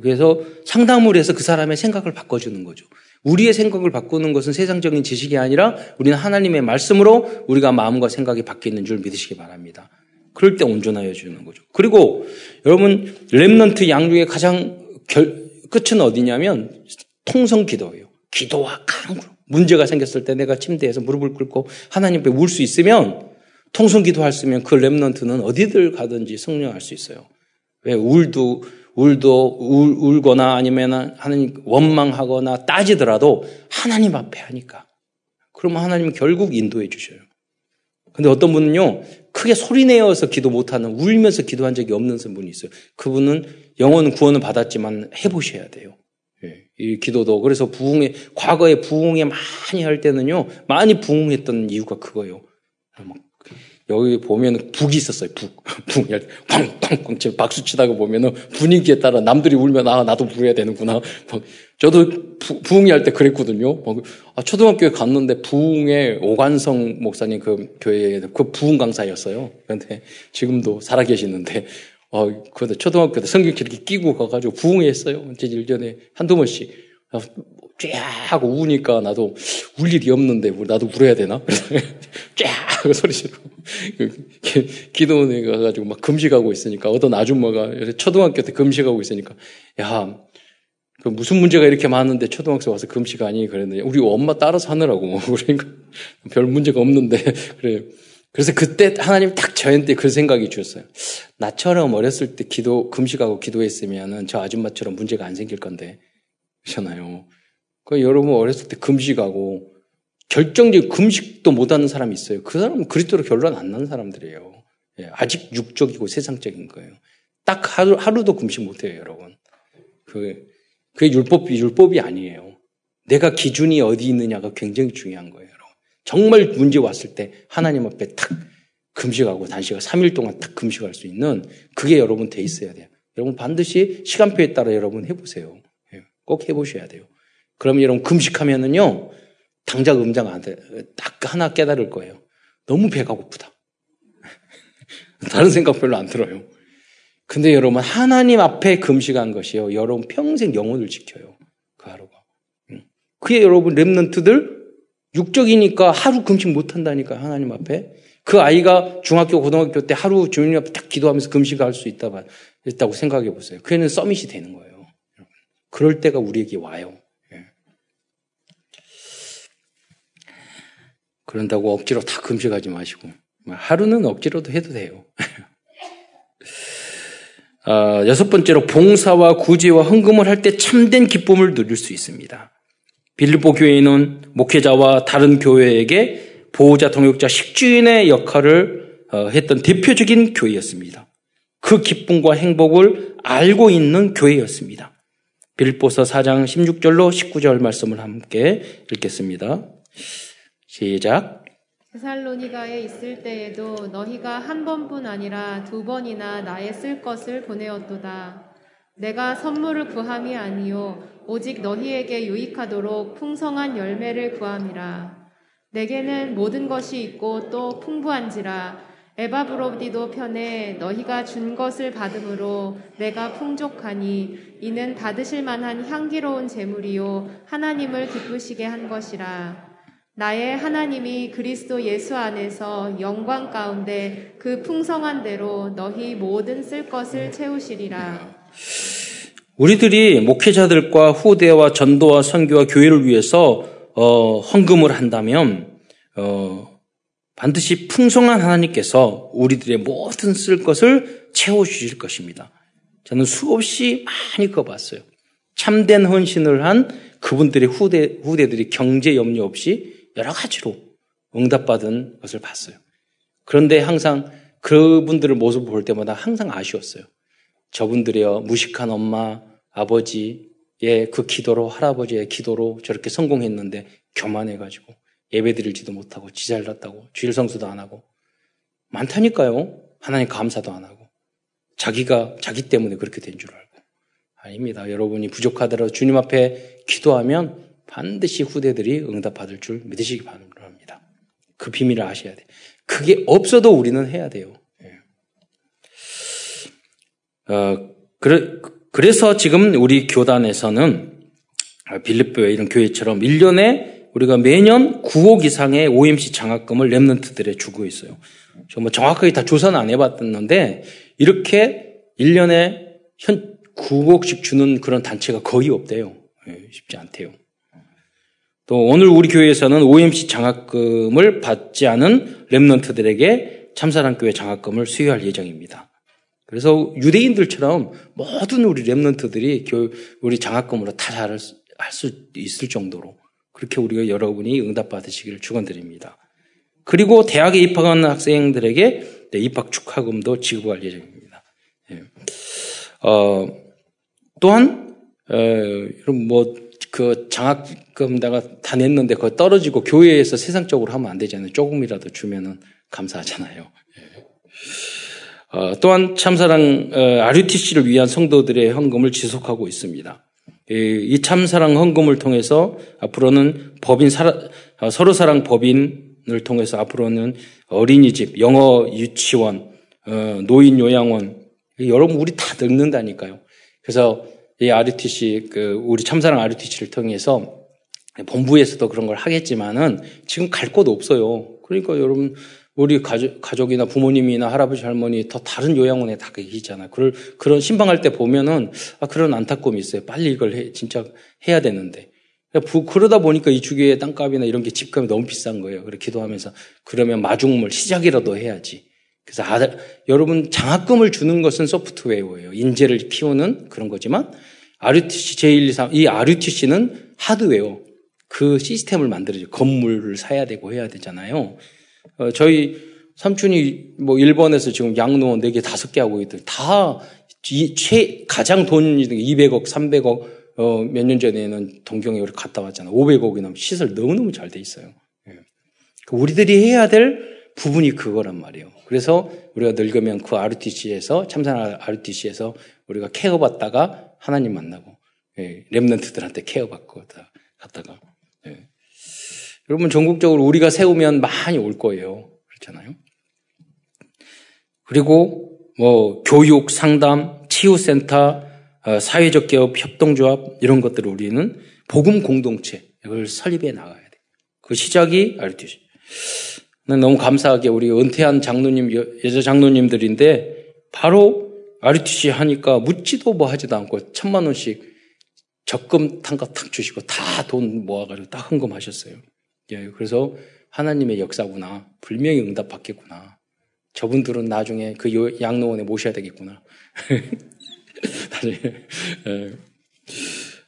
그래서 상담을 해서 그 사람의 생각을 바꿔주는 거죠. 우리의 생각을 바꾸는 것은 세상적인 지식이 아니라 우리는 하나님의 말씀으로 우리가 마음과 생각이 바뀌는 줄 믿으시기 바랍니다. 그럴 때 온전하여 주는 거죠. 그리고 여러분 렘넌트 양육의 가장 결, 끝은 어디냐면 통성 기도예요. 기도와 강구로. 문제가 생겼을 때 내가 침대에서 무릎을 꿇고 하나님 앞에 울 수 있으면 통성 기도할 수 있으면 그 랩런트는 어디들 가든지 성령할 수 있어요. 왜 울도 울도 울, 울거나 아니면 하나님 원망하거나 따지더라도 하나님 앞에 하니까. 그러면 하나님은 결국 인도해 주셔요. 근데 어떤 분은요, 크게 소리 내어서 기도 못하는, 울면서 기도한 적이 없는 분이 있어요. 그분은 영혼 구원을 받았지만 해보셔야 돼요. 예, 이 기도도. 그래서 부흥에, 과거에 부흥에 많이 할 때는요, 많이 부흥했던 이유가 그거예요. 여기 보면 북이 있었어요. 북. 북. 쾅쾅쾅 지금 박수 치다가 보면은 분위기에 따라 남들이 울면 아 나도 부어야 되는구나. 저도 부, 부흥이 할 때 그랬거든요. 아, 초등학교에 갔는데 부흥의 오관성 목사님 그 교회에 그 부흥 강사였어요. 그런데 지금도 살아 계시는데 어, 그런데 초등학교 때 성경책 이렇게 끼고 가가지고 부흥회 했어요. 이제 1년에 한두 번씩. 쫙 하고 우니까 나도 울 일이 없는데 뭐 나도 울어야 되나? 쫙 소리 지르고 기도원에 가가지고 막 금식하고 있으니까 어떤 아줌마가 초등학교 때 금식하고 있으니까 야, 그 무슨 문제가 이렇게 많은데 초등학생 와서 금식하니 그랬는데 우리 엄마 따라서 하느라고 그러니까 별 문제가 없는데 그래. 그래서 그때 하나님 딱 저한테 그 생각이 주셨어요. 나처럼 어렸을 때 기도 금식하고 기도했으면은 저 아줌마처럼 문제가 안 생길 건데 그렇잖아요. 그 여러분 어렸을 때 금식하고 결정적인 금식도 못하는 사람이 있어요. 그 사람은 그리스도로 결론 안 난 사람들이에요. 예, 아직 육적이고 세상적인 거예요. 딱 하루, 하루도 금식 못해요, 여러분. 그, 그게 율법, 율법이 아니에요. 내가 기준이 어디 있느냐가 굉장히 중요한 거예요, 여러분. 정말 문제 왔을 때 하나님 앞에 탁 금식하고 단식을 3일 동안 탁 금식할 수 있는 그게 여러분 돼 있어야 돼요. 여러분 반드시 시간표에 따라 여러분 해보세요. 예, 꼭 해보셔야 돼요. 그러면 여러분 금식하면은요, 당장 음장 안 돼. 딱 하나 깨달을 거예요. 너무 배가 고프다. 다른 생각 별로 안 들어요. 근데 여러분, 하나님 앞에 금식한 것이요. 여러분 평생 영혼을 지켜요. 그 하루가. 그게 여러분 랩런트들 육적이니까 하루 금식 못 한다니까, 하나님 앞에. 그 아이가 중학교, 고등학교 때 하루 주님 앞에 딱 기도하면서 금식할 수 있다, 있다고 생각해 보세요. 그애는 서밋이 되는 거예요. 그럴 때가 우리에게 와요. 그런다고 억지로 다 금식하지 마시고 하루는 억지로도 해도 돼요. 아, 여섯 번째로 봉사와 구제와 헌금을 할 때 참된 기쁨을 누릴 수 있습니다. 빌리보 교회는 목회자와 다른 교회에게 보호자, 동역자, 식주인의 역할을 어, 했던 대표적인 교회였습니다. 그 기쁨과 행복을 알고 있는 교회였습니다. 빌보서 4장 16절로 19절 말씀을 함께 읽겠습니다. 시작. 데살로니가에 있을 때에도 너희가 한 번뿐 아니라 두 번이나 나의 쓸 것을 보내었도다. 내가 선물을 구함이 아니요 오직 너희에게 유익하도록 풍성한 열매를 구함이라. 내게는 모든 것이 있고 또 풍부한지라 에바브로디도 편에 너희가 준 것을 받음으로 내가 풍족하니 이는 받으실 만한 향기로운 재물이요 하나님을 기쁘시게 한 것이라. 나의 하나님이 그리스도 예수 안에서 영광 가운데 그 풍성한 대로 너희 모든 쓸 것을 채우시리라. 우리들이 목회자들과 후대와 전도와 선교와 교회를 위해서 어, 헌금을 한다면 어, 반드시 풍성한 하나님께서 우리들의 모든 쓸 것을 채워주실 것입니다. 저는 수없이 많이 그어봤어요. 참된 헌신을 한 그분들의 후대, 후대들이 경제 염려 없이 여러 가지로 응답받은 것을 봤어요. 그런데 항상 그분들의 모습을 볼 때마다 항상 아쉬웠어요. 저분들이요, 무식한 엄마, 아버지의 그 기도로, 할아버지의 기도로 저렇게 성공했는데 교만해가지고 예배 드릴지도 못하고 지잘났다고 주일 성수도 안 하고 많다니까요. 하나님 감사도 안 하고 자기가 자기 때문에 그렇게 된 줄 알고 아닙니다. 여러분이 부족하더라도 주님 앞에 기도하면 반드시 후대들이 응답받을 줄 믿으시기 바랍니다. 그 비밀을 아셔야 돼. 그게 없어도 우리는 해야 돼요. 예. 어, 그래, 그래서 지금 우리 교단에서는 빌립보의 이런 교회처럼 1년에 우리가 매년 9억 이상의 OMC 장학금을 랩런트들에 주고 있어요. 뭐 정확하게 다 조사는 안 해봤는데 이렇게 1년에 현 9억씩 주는 그런 단체가 거의 없대요. 예, 쉽지 않대요. 또 오늘 우리 교회에서는 OMC 장학금을 받지 않은 랩런트들에게 참사랑교회 장학금을 수여할 예정입니다. 그래서 유대인들처럼 모든 우리 랩런트들이 우리 장학금으로 다 잘할 수 있을 정도로 그렇게 우리가 여러분이 응답받으시기를 축원드립니다. 그리고 대학에 입학하는 학생들에게 입학 축하금도 지급할 예정입니다. 예. 어, 또한 어, 뭐 그 장학금 내가 다 냈는데 그거 떨어지고 교회에서 세상적으로 하면 안 되잖아요. 조금이라도 주면은 감사하잖아요. 예. 어, 또한 참사랑 어, RUTC를 위한 성도들의 헌금을 지속하고 있습니다. 이, 참사랑 헌금을 통해서 앞으로는 법인 사라, 어, 서로 사랑 법인을 통해서 앞으로는 어린이집, 영어 유치원, 어, 노인 요양원 여러분 우리 다 늙는다니까요. 그래서 이 RUTC 그 우리 참사랑 RUTC를 통해서 본부에서도 그런 걸 하겠지만은 지금 갈 곳 없어요. 그러니까 여러분 우리 가족, 가족이나 부모님이나 할아버지, 할머니 더 다른 요양원에 다 계시잖아요. 그럴, 그런 신방할 때 보면은, 아, 그런 안타까움이 있어요. 빨리 이걸 해, 진짜 해야 되는데. 그러다 보니까 이 주교의 땅값이나 이런 게 집값이 너무 비싼 거예요. 그래 기도하면서 그러면 마중물 시작이라도 해야지. 그래서 아들, 여러분 장학금을 주는 것은 소프트웨어예요. 인재를 키우는 그런 거지만 RUTC 제123, 이 RUTC는 하드웨어. 그 시스템을 만들어줘. 건물을 사야 되고 해야 되잖아요. 어, 저희 삼촌이 뭐 일본에서 지금 양로원 4개, 5개 하고 있더니 다 이, 최, 가장 돈이 200억, 300억, 어, 몇 년 전에는 동경에 우리 갔다 왔잖아요. 500억이나 시설 너무너무 잘 돼 있어요. 예. 그 우리들이 해야 될 부분이 그거란 말이에요. 그래서 우리가 늙으면 그 RTC에서, 참산 RTC에서 우리가 케어 받다가 하나님 만나고, 예, 랩런트들한테 케어받고 갔다가, 예. 여러분 전국적으로 우리가 세우면 많이 올 거예요. 그렇잖아요. 그리고 뭐 교육, 상담, 치유센터, 어, 사회적 개업, 협동조합 이런 것들을 우리는 복음 공동체 이걸 설립해 나가야 돼. 그 시작이 RTC. 너무 감사하게 우리 은퇴한 장로님, 여자 장로님들인데 바로 RTC 하니까 묻지도 뭐 하지도 않고 천만 원씩 적금 탕가 탁 주시고 다 돈 모아가지고 딱 헌금하셨어요. 예, 그래서 하나님의 역사구나. 분명히 응답 받겠구나. 저분들은 나중에 그 양로원에 모셔야 되겠구나. 나중에. 예.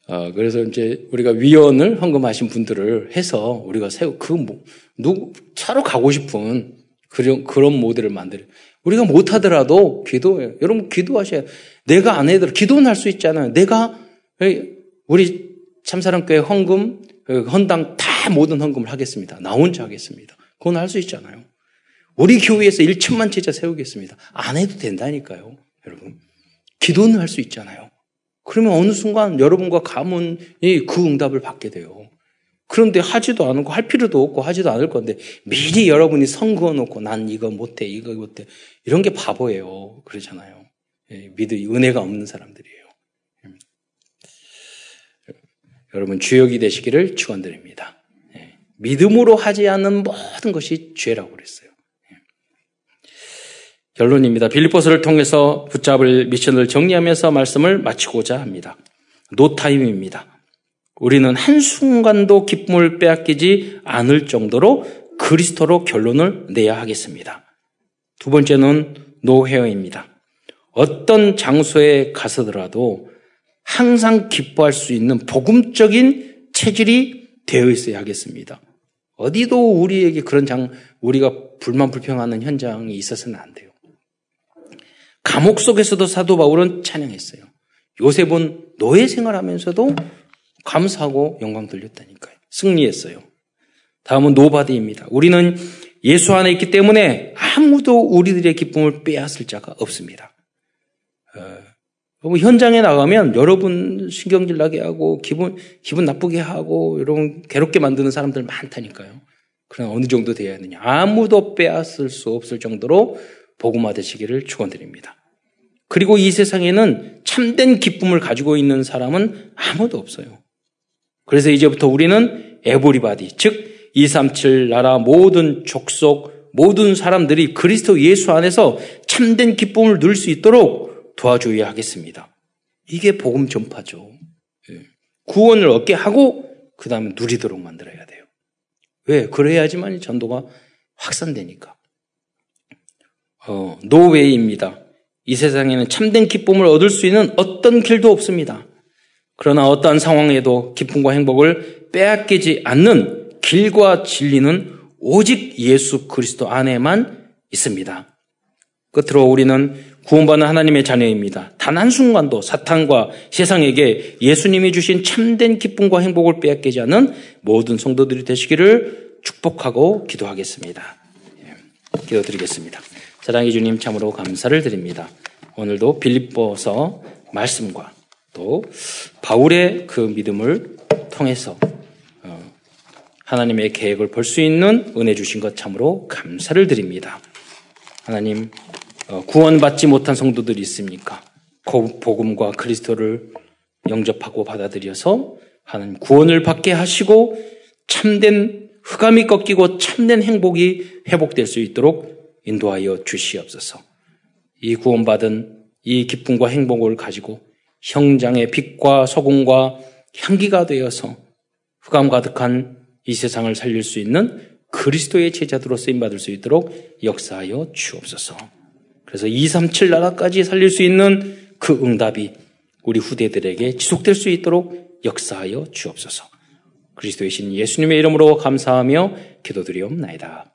어, 그래서 이제 우리가 위원을 헌금하신 분들을 해서 우리가 세우, 그, 뭐, 누구, 차로 가고 싶은 그런, 그런 모델을 만들어요. 우리가 못하더라도 기도해요. 여러분 기도하셔야 내가 안 해도 기도는 할 수 있잖아요. 내가, 우리 참사랑교회 헌금, 그 헌당 다 모든 헌금을 하겠습니다. 나 혼자 하겠습니다. 그건 할 수 있잖아요. 우리 교회에서 1천만 제자 세우겠습니다. 안 해도 된다니까요. 여러분. 기도는 할 수 있잖아요. 그러면 어느 순간 여러분과 가문이 그 응답을 받게 돼요. 그런데 하지도 않고 할 필요도 없고 하지도 않을 건데 미리 여러분이 선거 놓고 난 이거 못해 이거 못해 이런 게 바보예요. 그러잖아요. 예, 믿음 은혜가 없는 사람들이에요. 여러분 주역이 되시기를 축원드립니다. 예. 믿음으로 하지 않는 모든 것이 죄라고 그랬어요. 예. 결론입니다. 빌리포스를 통해서 붙잡을 미션을 정리하면서 말씀을 마치고자 합니다. 노타임입니다. 우리는 한순간도 기쁨을 빼앗기지 않을 정도로 그리스도로 결론을 내야 하겠습니다. 두 번째는 노헤어입니다. 어떤 장소에 가서더라도 항상 기뻐할 수 있는 복음적인 체질이 되어 있어야 하겠습니다. 어디도 우리에게 그런 장, 우리가 불만 불평하는 현장이 있어서는 안 돼요. 감옥 속에서도 사도 바울은 찬양했어요. 요셉은 노예 생활하면서도 감사하고 영광 돌렸다니까요. 승리했어요. 다음은 nobody입니다. 우리는 예수 안에 있기 때문에 아무도 우리들의 기쁨을 빼앗을 자가 없습니다. 어, 현장에 나가면 여러분 신경질 나게 하고 기분 기분 나쁘게 하고 여러분 괴롭게 만드는 사람들 많다니까요. 그러나 어느 정도 돼야 되냐? 아무도 빼앗을 수 없을 정도로 복음화 되시기를 축원드립니다. 그리고 이 세상에는 참된 기쁨을 가지고 있는 사람은 아무도 없어요. 그래서 이제부터 우리는 everybody, 즉 237 나라 모든 족속 모든 사람들이 그리스도 예수 안에서 참된 기쁨을 누릴 수 있도록 도와줘야 하겠습니다. 이게 복음 전파죠. 예. 구원을 얻게 하고 그 다음에 누리도록 만들어야 돼요. 왜? 그래야지만 전도가 확산되니까. 어, no way입니다. 이 세상에는 참된 기쁨을 얻을 수 있는 어떤 길도 없습니다. 그러나 어떠한 상황에도 기쁨과 행복을 빼앗기지 않는 길과 진리는 오직 예수 그리스도 안에만 있습니다. 끝으로 우리는 구원받는 하나님의 자녀입니다. 단 한순간도 사탄과 세상에게 예수님이 주신 참된 기쁨과 행복을 빼앗기지 않는 모든 성도들이 되시기를 축복하고 기도하겠습니다. 예, 기도드리겠습니다. 사랑해 주님 참으로 감사를 드립니다. 오늘도 빌립보서 말씀과 또 바울의 그 믿음을 통해서 어, 하나님의 계획을 볼 수 있는 은혜 주신 것 참으로 감사를 드립니다. 하나님 어, 구원받지 못한 성도들이 있습니까? 복음과 그리스도를 영접하고 받아들여서 하는 구원을 받게 하시고 참된 흑암이 꺾이고 참된 행복이 회복될 수 있도록 인도하여 주시옵소서. 이 구원받은 이 기쁨과 행복을 가지고 형장의 빛과 소금과 향기가 되어서 흑암 가득한 이 세상을 살릴 수 있는 그리스도의 제자들로 쓰임 받을 수 있도록 역사하여 주옵소서. 그래서 237 나라까지 살릴 수 있는 그 응답이 우리 후대들에게 지속될 수 있도록 역사하여 주옵소서. 그리스도의 신 예수님의 이름으로 감사하며 기도드리옵나이다.